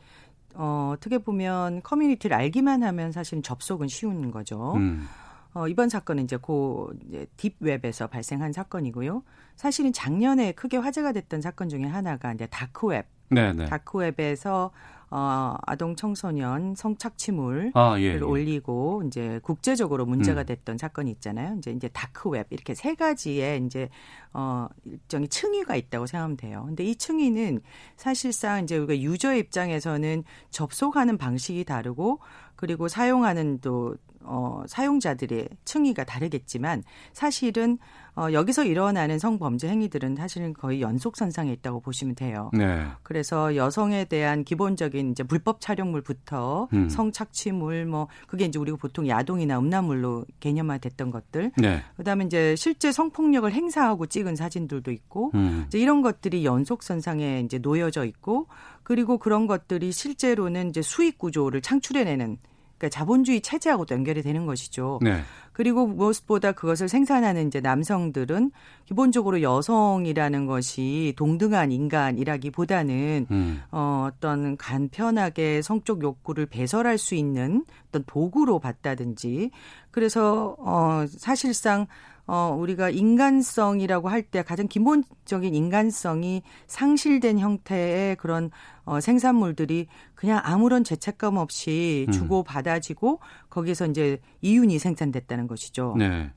L: 어, 어떻게 보면 커뮤니티를 알기만 하면 사실은 접속은 쉬운 거죠. 음. 어, 이번 사건은 이제 고 이제 딥웹에서 발생한 사건이고요. 사실은 작년에 크게 화제가 됐던 사건 중에 하나가 이제 다크웹. 네네. 다크웹에서 어, 아동 청소년 성착취물을 아, 예, 예. 올리고 이제 국제적으로 문제가 음. 됐던 음. 사건이 있잖아요. 이제 이제 다크웹 이렇게 세 가지의 이제 어 일종의 층위가 있다고 생각하면 돼요. 근데 이 층위는 사실상 이제 우리가 유저 입장에서는 접속하는 방식이 다르고 그리고 사용하는 또 어, 사용자들의 층위가 다르겠지만 사실은 어, 여기서 일어나는 성범죄 행위들은 사실은 거의 연속선상에 있다고 보시면 돼요. 네. 그래서 여성에 대한 기본적인 이제 불법 촬영물부터 음. 성착취물 뭐 그게 이제 우리가 보통 야동이나 음란물로 개념화됐던 것들. 네. 그다음에 이제 실제 성폭력을 행사하고 찍은 사진들도 있고 음. 이제 이런 것들이 연속선상에 이제 놓여져 있고 그리고 그런 것들이 실제로는 이제 수익 구조를 창출해내는 그러니까 자본주의 체제하고도 연결이 되는 것이죠. 네. 그리고 무엇보다 그것을 생산하는 이제 남성들은 기본적으로 여성이라는 것이 동등한 인간이라기보다는 음. 어, 어떤 간편하게 성적 욕구를 배설할 수 있는 어떤 도구로 봤다든지 그래서 어, 사실상 어, 우리가 인간성이라고 할 때 가장 기본적인 인간성이 상실된 형태의 그런 어, 생산물들이 그냥 아무런 죄책감 없이 음. 주고 받아지고 거기서 이제 이윤이 생산됐다는 것이죠. 네.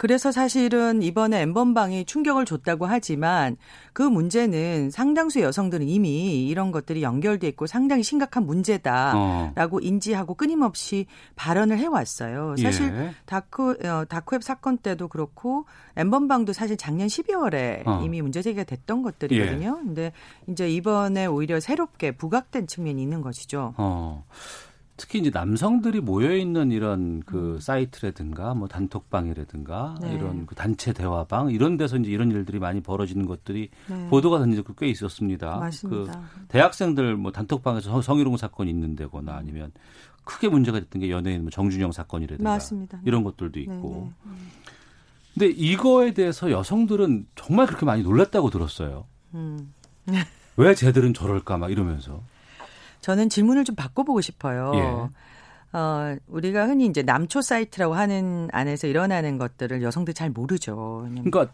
L: 그래서 사실은 이번에 엠번방이 충격을 줬다고 하지만 그 문제는 상당수 여성들은 이미 이런 것들이 연결돼 있고 상당히 심각한 문제다라고 어. 인지하고 끊임없이 발언을 해왔어요. 사실 예. 다크 어, 다크웹 사건 때도 그렇고 엠번방도 사실 작년 12월에 어. 이미 문제 제기가 됐던 것들이거든요. 예. 근데 이제 이번에 오히려 새롭게 부각된 측면이 있는 것이죠. 어.
A: 특히 이제 남성들이 모여 있는 이런 그 음. 사이트라든가 뭐 단톡방이라든가 네. 이런 그 단체 대화방 이런 데서 이제 이런 일들이 많이 벌어지는 것들이 네. 보도가 된 적이 꽤 있었습니다.
L: 맞습니다.
A: 그 대학생들 뭐 단톡방에서 성희롱 사건이 있는데거나 아니면 크게 문제가 됐던 게 연예인 뭐 정준영 사건이라든가 맞습니다. 이런 것들도 네, 있고. 네. 음. 근데 이거에 대해서 여성들은 정말 그렇게 많이 놀랐다고 들었어요. 음. 왜 쟤들은 저럴까 막 이러면서.
L: 저는 질문을 좀 바꿔보고 싶어요. 예. 어, 우리가 흔히 이제 남초 사이트라고 하는 안에서 일어나는 것들을 여성들 잘 모르죠.
A: 그러니까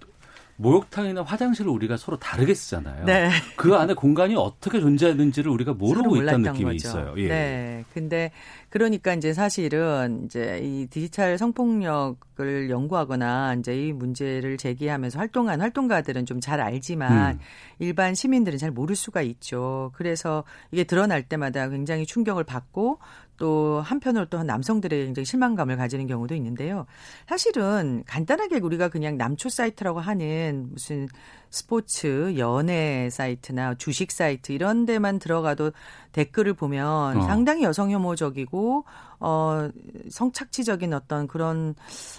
A: 목욕탕이나 화장실을 우리가 서로 다르게 쓰잖아요. 네. 그 안에 공간이 어떻게 존재하는지를 우리가 모르고 있다는 느낌이 거죠. 있어요.
L: 예. 네. 근데 그러니까 이제 사실은 이제 이 디지털 성폭력을 연구하거나 이제 이 문제를 제기하면서 활동한 활동가들은 좀 잘 알지만 음. 일반 시민들은 잘 모를 수가 있죠. 그래서 이게 드러날 때마다 굉장히 충격을 받고 또 한편으로 또 남성들의 굉장히 실망감을 가지는 경우도 있는데요. 사실은 간단하게 우리가 그냥 남초 사이트라고 하는 무슨 스포츠, 연애 사이트나 주식 사이트 이런 데만 들어가도 댓글을 보면 어. 상당히 여성 혐오적이고 어 성착취적인 어떤 그런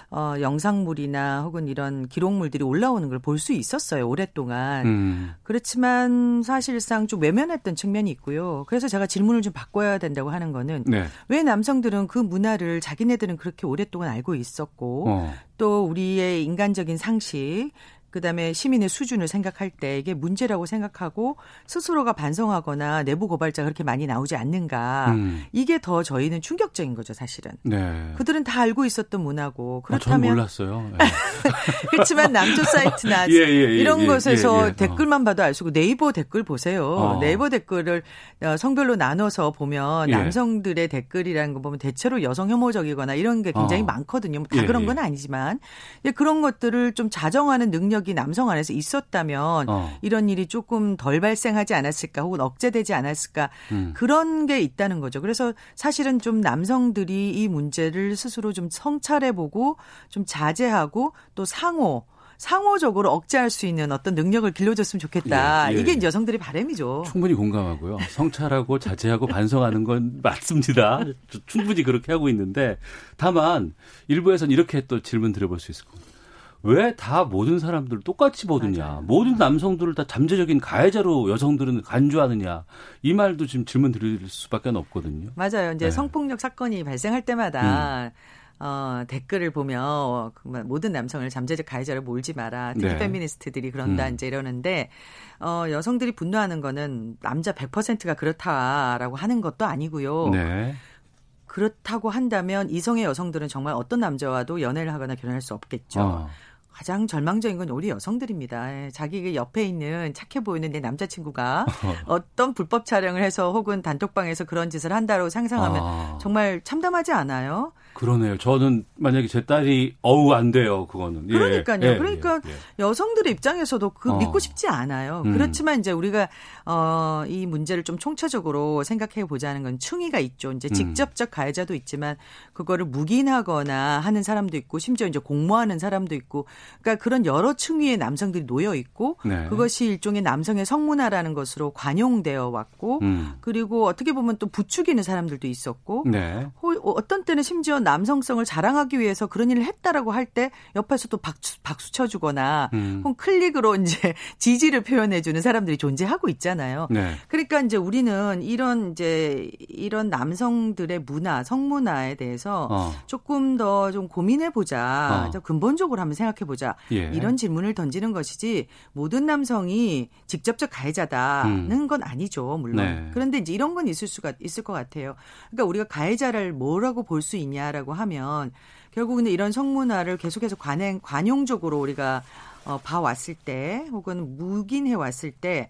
L: 어 영상물이나 혹은 이런 기록물들이 올라오는 걸 볼 수 있었어요 오랫동안 음. 그렇지만 사실상 좀 외면했던 측면이 있고요 그래서 제가 질문을 좀 바꿔야 된다고 하는 거는 네. 왜 남성들은 그 문화를 자기네들은 그렇게 오랫동안 알고 있었고 어. 또 우리의 인간적인 상식 그다음에 시민의 수준을 생각할 때 이게 문제라고 생각하고 스스로가 반성하거나 내부 고발자가 그렇게 많이 나오지 않는가. 음. 이게 더 저희는 충격적인 거죠, 사실은. 네. 그들은 다 알고 있었던 문화고
A: 아, 그렇다면 아, 몰랐어요. 네.
L: 그렇지만 남조 사이트나 예, 예, 예, 이런 예, 곳에서 예, 예. 댓글만 봐도 알 수 있고 네이버 댓글 보세요. 어. 네이버 댓글을 어, 성별로 나눠서 보면 남성들의 댓글이라는 거 보면 대체로 여성 혐오적이거나 이런 게 굉장히 어. 많거든요. 다 그런 건 아니지만 그런 것들을 좀 자정하는 능력 능력이 남성 안에서 있었다면 어. 이런 일이 조금 덜 발생하지 않았을까 혹은 억제되지 않았을까 음. 그런 게 있다는 거죠. 그래서 사실은 좀 남성들이 이 문제를 스스로 좀 성찰해보고 좀 자제하고 또 상호 상호적으로 억제할 수 있는 어떤 능력을 길러줬으면 좋겠다. 예, 예. 이게 이제 여성들의 바람이죠.
A: 충분히 공감하고요. 성찰하고 자제하고 반성하는 건 맞습니다. 충분히 그렇게 하고 있는데 다만 일부에서는 이렇게 또 질문 드려볼 수 있을 겁니다. 왜 다 모든 사람들 똑같이 보느냐. 맞아요. 모든 남성들을 다 잠재적인 가해자로 여성들은 간주하느냐. 이 말도 지금 질문 드릴 수밖에 없거든요.
L: 맞아요. 이제 네. 성폭력 사건이 발생할 때마다 음. 어, 댓글을 보면 어, 모든 남성을 잠재적 가해자로 몰지 마라. 특히 네. 페미니스트들이 그런다 음. 이제 이러는데 어, 여성들이 분노하는 거는 남자 100%가 그렇다라고 하는 것도 아니고요. 네. 그렇다고 한다면 이성의 여성들은 정말 어떤 남자와도 연애를 하거나 결혼할 수 없겠죠. 어. 가장 절망적인 건 우리 여성들입니다. 예, 자기 옆에 있는 착해 보이는 내 남자친구가 어떤 불법 촬영을 해서 혹은 단톡방에서 그런 짓을 한다고 상상하면 아. 정말 참담하지 않아요?
A: 그러네요. 저는 만약에 제 딸이 어우 안 돼요. 그거는.
L: 예, 그러니까요. 예, 그러니까 예, 예. 여성들의 입장에서도 그 어. 믿고 싶지 않아요. 음. 그렇지만 이제 우리가 어, 이 문제를 좀 총체적으로 생각해 보자는 건 충의가 있죠. 이제 음. 직접적 가해자도 있지만 그거를 묵인하거나 하는 사람도 있고 심지어 이제 공모하는 사람도 있고 그러니까 그런 여러 층위의 남성들이 놓여 있고 네. 그것이 일종의 남성의 성문화라는 것으로 관용되어 왔고 음. 그리고 어떻게 보면 또 부추기는 사람들도 있었고 네. 어떤 때는 심지어 남성성을 자랑하기 위해서 그런 일을 했다라고 할 때 옆에서 또 박수, 박수 쳐주거나 음. 혹은 클릭으로 이제 지지를 표현해주는 사람들이 존재하고 있잖아요. 네. 그러니까 이제 우리는 이런 이제 이런 남성들의 문화, 성문화에 대해서 어. 조금 더 좀 고민해 보자. 어. 근본적으로 한번 생각해 보자. 예. 이런 질문을 던지는 것이지 모든 남성이 직접적 가해자다는 음. 건 아니죠, 물론. 네. 그런데 이제 이런 건 있을 수가 있을 것 같아요. 그러니까 우리가 가해자를 뭐라고 볼 수 있냐 라고 하면 결국은 이런 성문화를 계속해서 관행 관용적으로 우리가 어, 봐왔을 때 혹은 묵인해 왔을 때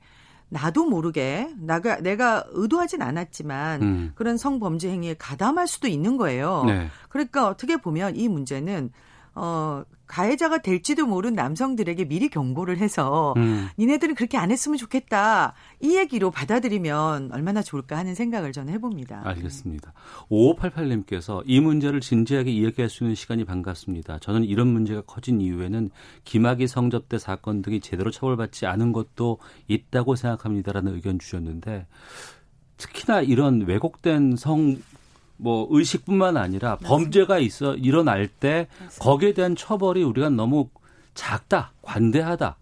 L: 나도 모르게 나가 내가 의도하진 않았지만 음. 그런 성범죄 행위에 가담할 수도 있는 거예요. 네. 그러니까 어떻게 보면 이 문제는 어 가해자가 될지도 모르는 남성들에게 미리 경고를 해서 음. 니네들은 그렇게 안 했으면 좋겠다. 이 얘기로 받아들이면 얼마나 좋을까 하는 생각을 저는 해봅니다.
A: 알겠습니다. 5588님께서 이 문제를 진지하게 이야기할 수 있는 시간이 반갑습니다. 저는 이런 문제가 커진 이유에는 김학의 성접대 사건 등이 제대로 처벌받지 않은 것도 있다고 생각합니다라는 의견 주셨는데 특히나 이런 왜곡된 성 뭐 의식뿐만 아니라. 범죄가 있어 일어날 때. 거기에 대한 처벌이 우리가 너무 작다, 관대하다.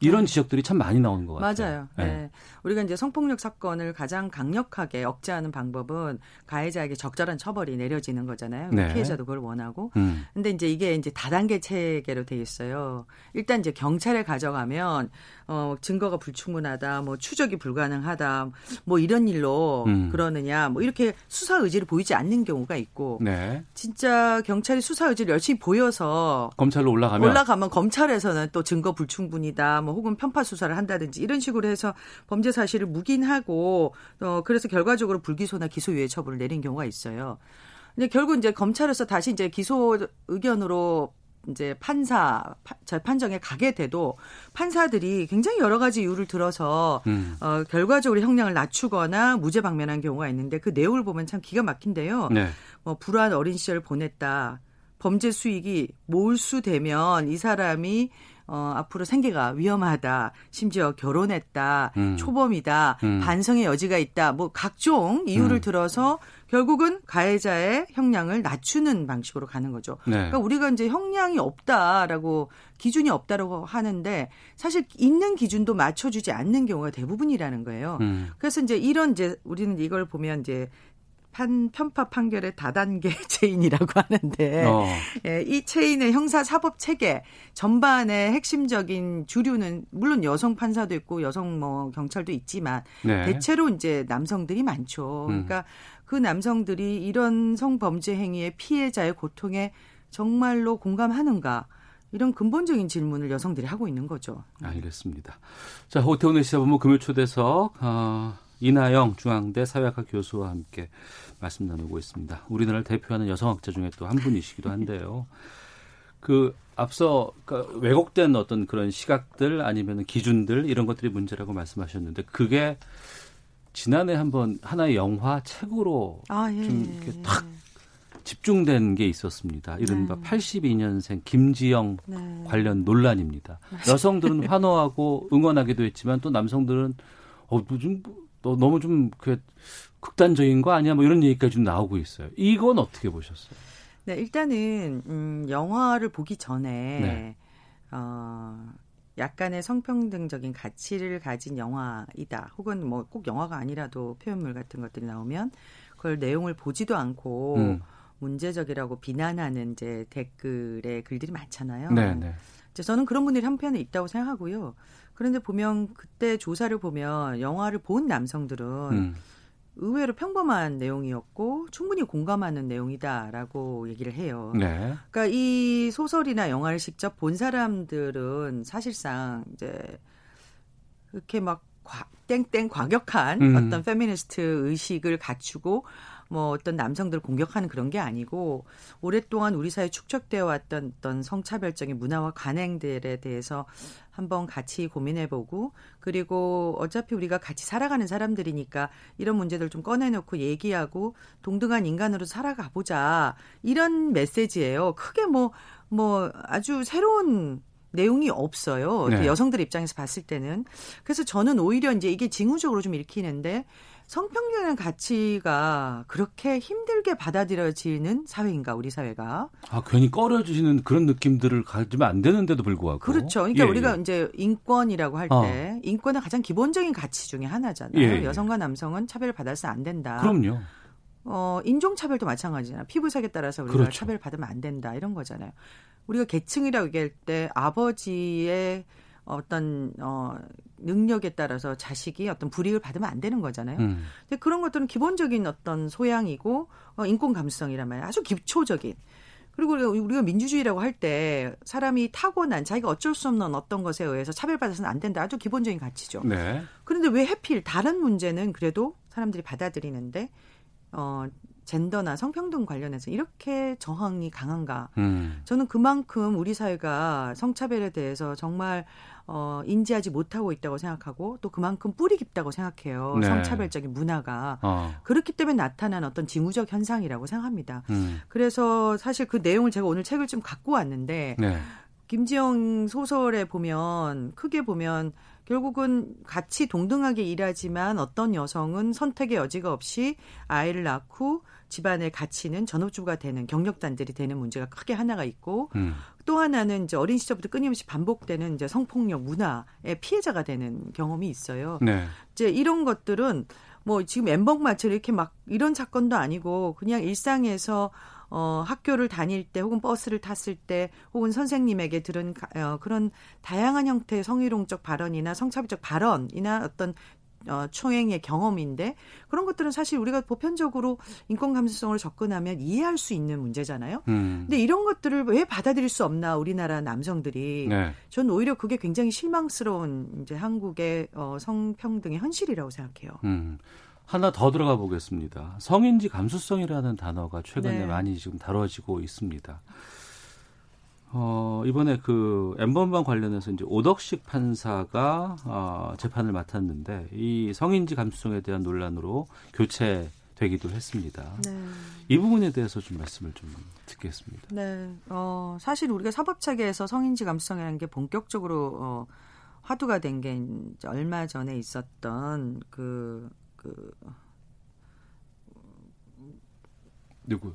A: 이런 네. 지적들이 참 많이 나오는 것 같아요.
L: 맞아요. 네. 네. 우리가 이제 성폭력 사건을 가장 강력하게 억제하는 방법은 가해자에게 적절한 처벌이 내려지는 거잖아요. 네. 피해자도 그걸 원하고. 음. 근데 이제 이게 이제 다단계 체계로 돼 있어요. 일단 이제 경찰에 가져가면 어 증거가 불충분하다, 뭐 추적이 불가능하다, 뭐 이런 일로 음. 그러느냐, 뭐 이렇게 수사 의지를 보이지 않는 경우가 있고. 네. 진짜 경찰이 수사 의지를 열심히 보여서
A: 검찰로 올라가면
L: 올라가면 검찰에서는 또 증거 불충분이다, 뭐 혹은 편파 수사를 한다든지 이런 식으로 해서 범죄 사실을 묵인하고 어 그래서 결과적으로 불기소나 기소유예 처분을 내린 경우가 있어요. 근데 결국 이제 검찰에서 다시 이제 기소 의견으로 이제 판사 재판정에 가게 돼도 판사들이 굉장히 여러 가지 이유를 들어서 음. 어, 결과적으로 형량을 낮추거나 무죄 방면한 경우가 있는데 그 내용을 보면 참 기가 막힌데요. 네. 뭐 불안 어린 시절 보냈다. 범죄 수익이 몰수되면 이 사람이 어, 앞으로 생계가 위험하다, 심지어 결혼했다, 음. 초범이다, 음. 반성의 여지가 있다, 뭐 각종 이유를 음. 들어서 결국은 가해자의 형량을 낮추는 방식으로 가는 거죠. 네. 그러니까 우리가 이제 형량이 없다라고 기준이 없다라고 하는데 사실 있는 기준도 맞춰주지 않는 경우가 대부분이라는 거예요. 음. 그래서 이제 이런 이제 우리는 이걸 보면 이제 판, 편파 판결의 다단계 체인이라고 하는데 어. 예, 이 체인의 형사 사법 체계 전반의 핵심적인 주류는 물론 여성 판사도 있고 여성 뭐 경찰도 있지만 네. 대체로 이제 남성들이 많죠. 음. 그러니까 그 남성들이 이런 성범죄 행위의 피해자의 고통에 정말로 공감하는가? 이런 근본적인 질문을 여성들이 하고 있는 거죠.
A: 알겠습니다. 자, 호태훈의 시사본부 금요 초대석 어, 이나영 중앙대 사회학과 교수와 함께 말씀 나누고 있습니다. 우리나라를 대표하는 여성학자 중에 또 한 분이시기도 한데요. 그 앞서 그 왜곡된 어떤 그런 시각들 아니면 기준들 이런 것들이 문제라고 말씀하셨는데 그게 지난해 한번 하나의 영화 책으로 아, 예, 좀 이렇게 예. 탁 집중된 게 있었습니다. 이른바 네. 82년생 김지영 네. 관련 논란입니다. 여성들은 환호하고 응원하기도 했지만 또 남성들은 어, 좀, 너무 좀 그 극단적인 거 아니야? 뭐 이런 얘기까지 좀 나오고 있어요. 이건 어떻게 보셨어요?
L: 네, 일단은 음, 영화를 보기 전에 네. 어, 약간의 성평등적인 가치를 가진 영화이다. 혹은 뭐 꼭 영화가 아니라도 표현물 같은 것들이 나오면 그걸 내용을 보지도 않고 음. 문제적이라고 비난하는 이제 댓글에 글들이 많잖아요. 네, 네. 저는 그런 분들이 한편에 있다고 생각하고요. 그런데 보면 그때 조사를 보면 영화를 본 남성들은 음. 의외로 평범한 내용이었고 충분히 공감하는 내용이다라고 얘기를 해요. 네. 그러니까 이 소설이나 영화를 직접 본 사람들은 사실상 이제 그렇게 막 과, 땡땡 과격한 음. 어떤 페미니스트 의식을 갖추고 뭐 어떤 남성들 공격하는 그런 게 아니고 오랫동안 우리 사회에 축적되어 왔던 어떤 성차별적인 문화와 관행들에 대해서 한번 같이 고민해보고 그리고 어차피 우리가 같이 살아가는 사람들이니까 이런 문제들 좀 꺼내놓고 얘기하고 동등한 인간으로 살아가 보자 이런 메시지예요. 크게 뭐뭐 뭐 아주 새로운 내용이 없어요. 네. 여성들 입장에서 봤을 때는. 그래서 저는 오히려 이제 이게 징후적으로 좀 읽히는데 성평등의 가치가 그렇게 힘들게 받아들여지는 사회인가 우리 사회가?
A: 아 괜히 꺼려주시는 그런 느낌들을 가지면 안 되는데도 불구하고
L: 그렇죠. 그러니까 예, 우리가 예. 이제 인권이라고 할때 어. 인권의 가장 기본적인 가치 중에 하나잖아요. 예, 예. 여성과 남성은 차별을 받아서는 안 된다.
A: 그럼요.
L: 어 인종 차별도 마찬가지잖아요. 피부색에 따라서 우리가 그렇죠. 차별 받으면 안 된다 이런 거잖아요. 우리가 계층이라고 얘기할 때 아버지의 어떤 어 능력에 따라서 자식이 어떤 불이익을 받으면 안 되는 거잖아요. 음. 근데 그런 것들은 기본적인 어떤 소양이고 어, 인권 감수성이란 말이에요. 아주 기초적인. 그리고 우리가 민주주의라고 할 때 사람이 타고난 자기가 어쩔 수 없는 어떤 것에 의해서 차별받아서는 안 된다. 아주 기본적인 가치죠. 네. 그런데 왜 해필 다른 문제는 그래도 사람들이 받아들이는데 어 젠더나 성평등 관련해서 이렇게 저항이 강한가? 음. 저는 그만큼 우리 사회가 성차별에 대해서 정말 어, 인지하지 못하고 있다고 생각하고 또 그만큼 뿌리 깊다고 생각해요. 네. 성차별적인 문화가. 어. 그렇기 때문에 나타난 어떤 징후적 현상이라고 생각합니다. 음. 그래서 사실 그 내용을 제가 오늘 책을 좀 갖고 왔는데 네. 김지영 소설에 보면 크게 보면 결국은 같이 동등하게 일하지만 어떤 여성은 선택의 여지가 없이 아이를 낳고 집안의 가치는 전업주가 되는 경력단들이 되는 문제가 크게 하나가 있고 음. 또 하나는 이제 어린 시절부터 끊임없이 반복되는 이제 성폭력 문화의 피해자가 되는 경험이 있어요. 네. 이제 이런 것들은 뭐 지금 엠벙 마처럼 이렇게 막 이런 사건도 아니고 그냥 일상에서 어, 학교를 다닐 때 혹은 버스를 탔을 때 혹은 선생님에게 들은 어, 그런 다양한 형태의 성희롱적 발언이나 성차별적 발언이나 어떤 어, 초행의 경험인데 그런 것들은 사실 우리가 보편적으로 인권 감수성을 접근하면 이해할 수 있는 문제잖아요. 음. 근데 이런 것들을 왜 받아들일 수 없나 우리나라 남성들이 네. 저는 오히려 그게 굉장히 실망스러운 이제 한국의 어, 성평등의 현실이라고 생각해요. 음.
A: 하나 더 들어가 보겠습니다. 성인지 감수성이라는 단어가 최근에 네. 많이 지금 다뤄지고 있습니다. 어, 이번에 그 엠번방 관련해서 이제 오덕식 판사가 어, 재판을 맡았는데 이 성인지 감수성에 대한 논란으로 교체 되기도 했습니다. 네. 이 부분에 대해서 좀 말씀을 좀 듣겠습니다.
L: 네. 어, 사실 우리가 사법 체계에서 성인지 감수성이라는 게 본격적으로 어, 화두가 된 게 얼마 전에 있었던 그, 그,
A: 누구요?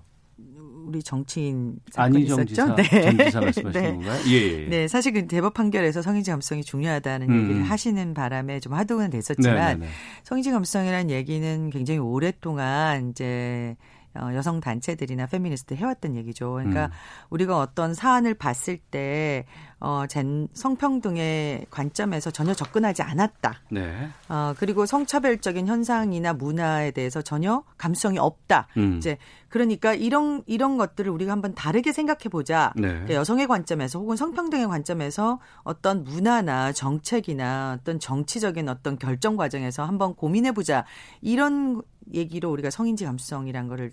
L: 우리 정치인
A: 안희정 지사, 네. 전 지사 말씀하시는 네. 건가요? 예,
L: 예. 네, 사실 그 대법 판결에서 성인지 감성이 중요하다는 음. 얘기를 하시는 바람에 좀 화두는 됐었지만 네, 네, 네. 성인지 감성이라는 얘기는 굉장히 오랫동안 이제 어, 여성 단체들이나 페미니스트 해왔던 얘기죠. 그러니까 음. 우리가 어떤 사안을 봤을 때 어, 젠, 성평등의 관점에서 전혀 접근하지 않았다. 네. 어, 그리고 성차별적인 현상이나 문화에 대해서 전혀 감성이 없다. 음. 이제 그러니까 이런 이런 것들을 우리가 한번 다르게 생각해 보자. 네. 그러니까 여성의 관점에서 혹은 성평등의 관점에서 어떤 문화나 정책이나 어떤 정치적인 어떤 결정 과정에서 한번 고민해 보자. 이런 얘기로 우리가 성인지 감수성이란 거를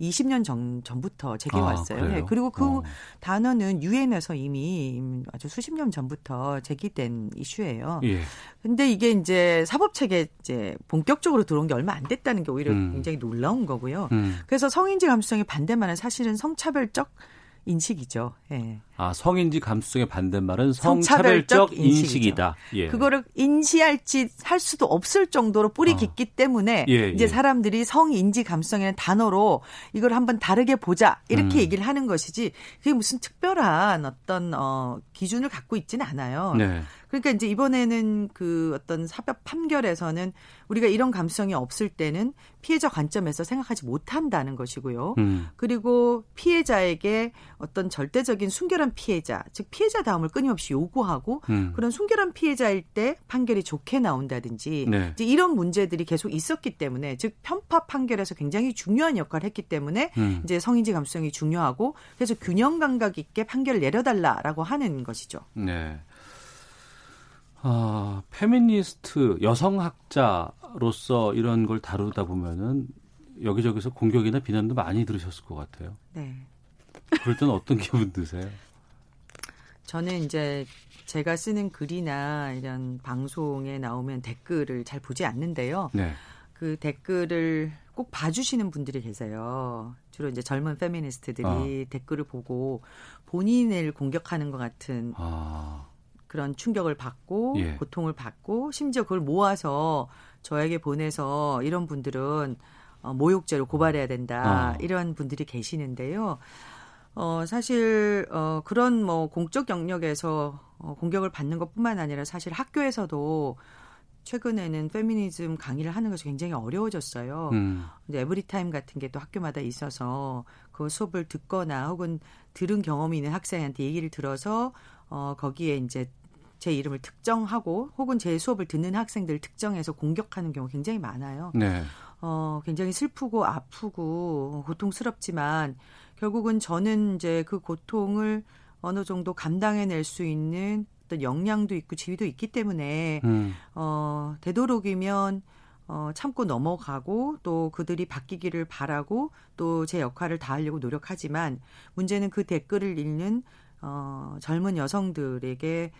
L: 20년 전, 전부터 제기해왔어요. 아, 네. 그리고 그 어. 단어는 유엔에서 이미 아주 수십 년 전부터 제기된 이슈예요. 예. 근데 이게 이제 사법 체계 이제 본격적으로 들어온 게 얼마 안 됐다는 게 오히려 음. 굉장히 놀라운 거고요. 음. 그래서 성인지 감수성의 반대말은 사실은 성차별적 인식이죠. 예.
A: 아 성인지 감수성의 반대말은 성차별적, 성차별적 인식이다.
L: 예. 그거를 인지할지 할 수도 없을 정도로 뿌리 아. 깊기 때문에 예, 이제 예. 사람들이 성인지 감수성이라는 단어로 이걸 한번 다르게 보자 이렇게 음. 얘기를 하는 것이지 그게 무슨 특별한 어떤 어 기준을 갖고 있지는 않아요. 네. 그러니까 이제 이번에는 그 어떤 사법 판결에서는 우리가 이런 감성이 없을 때는 피해자 관점에서 생각하지 못한다는 것이고요. 음. 그리고 피해자에게 어떤 절대적인 순결 한 피해자, 즉 피해자 다음을 끊임없이 요구하고 음. 그런 순결한 피해자일 때 판결이 좋게 나온다든지 네. 이제 이런 문제들이 계속 있었기 때문에 즉 편파 판결에서 굉장히 중요한 역할을 했기 때문에 음. 이제 성인지 감성이 중요하고 그래서 균형 감각 있게 판결을 내려달라라고 하는 것이죠.
A: 네. 아, 페미니스트 여성학자로서 이런 걸 다루다 보면은 여기저기서 공격이나 비난도 많이 들으셨을 것 같아요.
L: 네.
A: 그럴 때는 어떤 기분 드세요?
L: 저는 이제 제가 쓰는 글이나 이런 방송에 나오면 댓글을 잘 보지 않는데요. 네. 그 댓글을 꼭 봐주시는 분들이 계세요. 주로 이제 젊은 페미니스트들이 아. 댓글을 보고 본인을 공격하는 것 같은 아. 그런 충격을 받고 예. 고통을 받고 심지어 그걸 모아서 저에게 보내서 이런 분들은 어, 모욕죄로 고발해야 된다 아. 이런 분들이 계시는데요. 어, 사실 어, 그런 뭐 공적 영역에서 어, 공격을 받는 것 뿐만 아니라 사실 학교에서도 최근에는 페미니즘 강의를 하는 것이 굉장히 어려워졌어요. 음. 이제 에브리타임 같은 게 또 학교마다 있어서 그 수업을 듣거나 혹은 들은 경험이 있는 학생한테 얘기를 들어서 어 거기에 이제 제 이름을 특정하고 혹은 제 수업을 듣는 학생들 특정해서 공격하는 경우 굉장히 많아요. 네. 어 굉장히 슬프고 아프고 고통스럽지만 결국은 저는 이제 그 고통을 어느 정도 감당해낼 수 있는 어떤 역량도 있고 지위도 있기 때문에 음. 어 되도록이면 어 참고 넘어가고 또 그들이 바뀌기를 바라고 또 제 역할을 다하려고 노력하지만 문제는 그 댓글을 읽는 어 젊은 여성들에게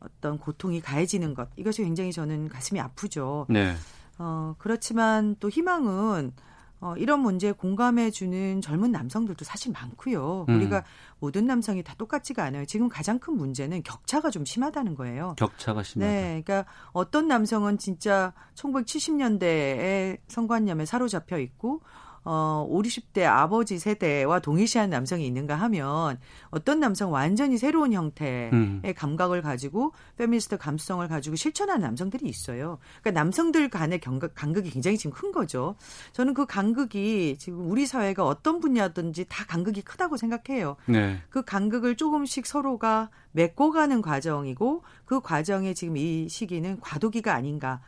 L: 어떤 고통이 가해지는 것 이것이 굉장히 저는 가슴이 아프죠. 네. 어 그렇지만 또 희망은 어, 이런 문제에 공감해 주는 젊은 남성들도 사실 많고요. 음. 우리가 모든 남성이 다 똑같지가 않아요. 지금 가장 큰 문제는 격차가 좀 심하다는 거예요.
A: 격차가 심하다.
L: 네, 그러니까 어떤 남성은 진짜 1970년대에 성관념에 사로잡혀 있고 어, 5, 60대 아버지 세대와 동일시한 남성이 있는가 하면 어떤 남성 완전히 새로운 형태의 음. 감각을 가지고 페미니스트 감수성을 가지고 실천하는 남성들이 있어요. 그러니까 남성들 간의 경각, 간극이 굉장히 지금 큰 거죠. 저는 그 간극이 지금 우리 사회가 어떤 분야든지 다 간극이 크다고 생각해요. 네. 그 간극을 조금씩 서로가 메꿔가는 과정이고 그 과정에 지금 이 시기는 과도기가 아닌가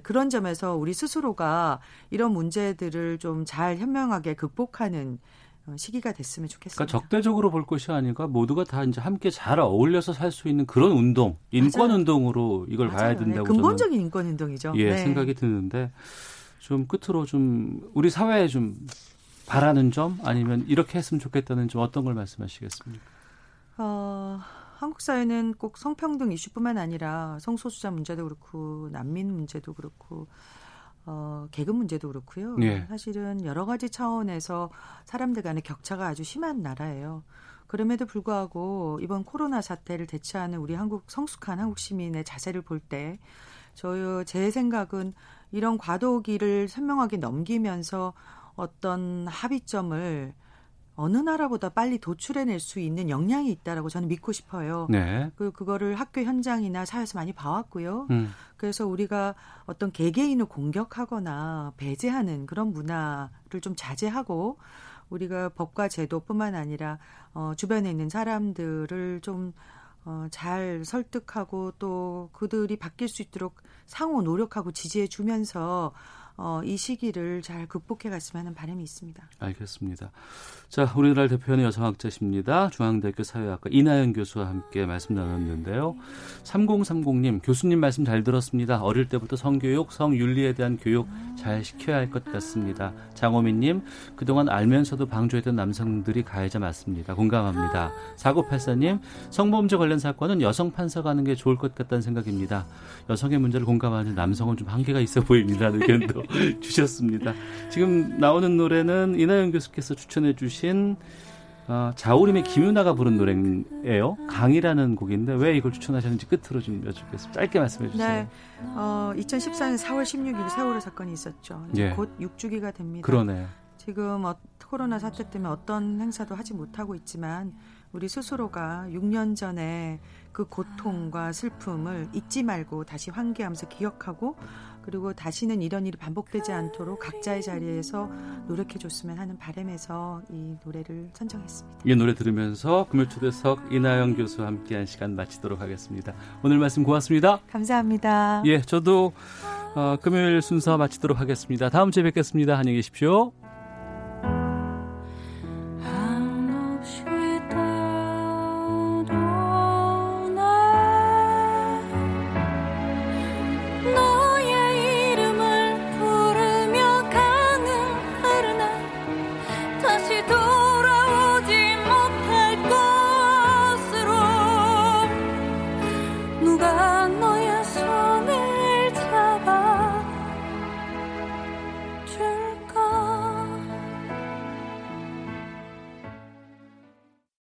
L: 그런 점에서 우리 스스로가 이런 문제들을 좀 잘 현명하게 극복하는 어, 시기가 됐으면 좋겠습니다.
A: 그러니까 적대적으로 볼 것이 아니라 모두가 다 이제 함께 잘 어울려서 살 수 있는 그런 운동, 인권 맞아요. 운동으로 이걸 맞아요. 봐야 된다고
L: 네, 근본적인 인권 운동이죠.
A: 예, 네. 생각이 드는데 좀 끝으로 좀 우리 사회에 좀 바라는 점 아니면 이렇게 했으면 좋겠다는 점 어떤 걸 말씀하시겠습니까? 어...
L: 한국 사회는 꼭 성평등 이슈뿐만 아니라 성소수자 문제도 그렇고 난민 문제도 그렇고 어, 계급 문제도 그렇고요. 예. 사실은 여러 가지 차원에서 사람들 간의 격차가 아주 심한 나라예요. 그럼에도 불구하고 이번 코로나 사태를 대처하는 우리 한국 성숙한 한국 시민의 자세를 볼 때 저요 제 생각은 이런 과도기를 선명하게 넘기면서 어떤 합의점을 어느 나라보다 빨리 도출해낼 수 있는 역량이 있다라고 저는 믿고 싶어요. 네. 그 그거를 학교 현장이나 사회에서 많이 봐왔고요. 음. 그래서 우리가 어떤 개개인을 공격하거나 배제하는 그런 문화를 좀 자제하고 우리가 법과 제도뿐만 아니라 어, 주변에 있는 사람들을 좀 어, 잘 설득하고 또 그들이 바뀔 수 있도록 상호 노력하고 지지해 주면서 어, 이 시기를 잘 극복해 갔으면 하는 바람이 있습니다.
A: 알겠습니다. 자, 우리나라 대표하는 여성학자십니다. 중앙대학교 사회학과 이나연 교수와 함께 말씀 나눴는데요. 3030님, 교수님 말씀 잘 들었습니다. 어릴 때부터 성교육, 성윤리에 대한 교육 잘 시켜야 할 것 같습니다. 장호민님, 그동안 알면서도 방조했던 남성들이 가해자 맞습니다. 공감합니다. 4984님, 성범죄 관련 사건은 여성 판사가 하는 게 좋을 것 같다는 생각입니다. 여성의 문제를 공감하는 남성은 좀 한계가 있어 보입니다. 의견도 주셨습니다. 지금 나오는 노래는 이나영 교수께서 추천해 주신 어, 자우림의 김윤아가 부른 노래예요. 강이라는 곡인데 왜 이걸 추천하셨는지 끝으로 좀 여쭙겠습니다. 짧게 말씀해 주세요. 네.
L: 어, 2014년 4월 16일 세월호 사건이 있었죠. 예. 곧 6주기가 됩니다.
A: 그러네.
L: 지금 어, 코로나 사태 때문에 어떤 행사도 하지 못하고 있지만 우리 스스로가 6년 전에 그 고통과 슬픔을 잊지 말고 다시 환기하면서 기억하고 그리고 다시는 이런 일이 반복되지 않도록 각자의 자리에서 노력해 줬으면 하는 바람에서 이 노래를 선정했습니다.
A: 이 노래 들으면서 금요초대석 이나영 교수와 함께한 시간 마치도록 하겠습니다. 오늘 말씀 고맙습니다.
L: 감사합니다.
A: 예, 저도 어, 금요일 순서 마치도록 하겠습니다. 다음 주에 뵙겠습니다. 안녕히 계십시오.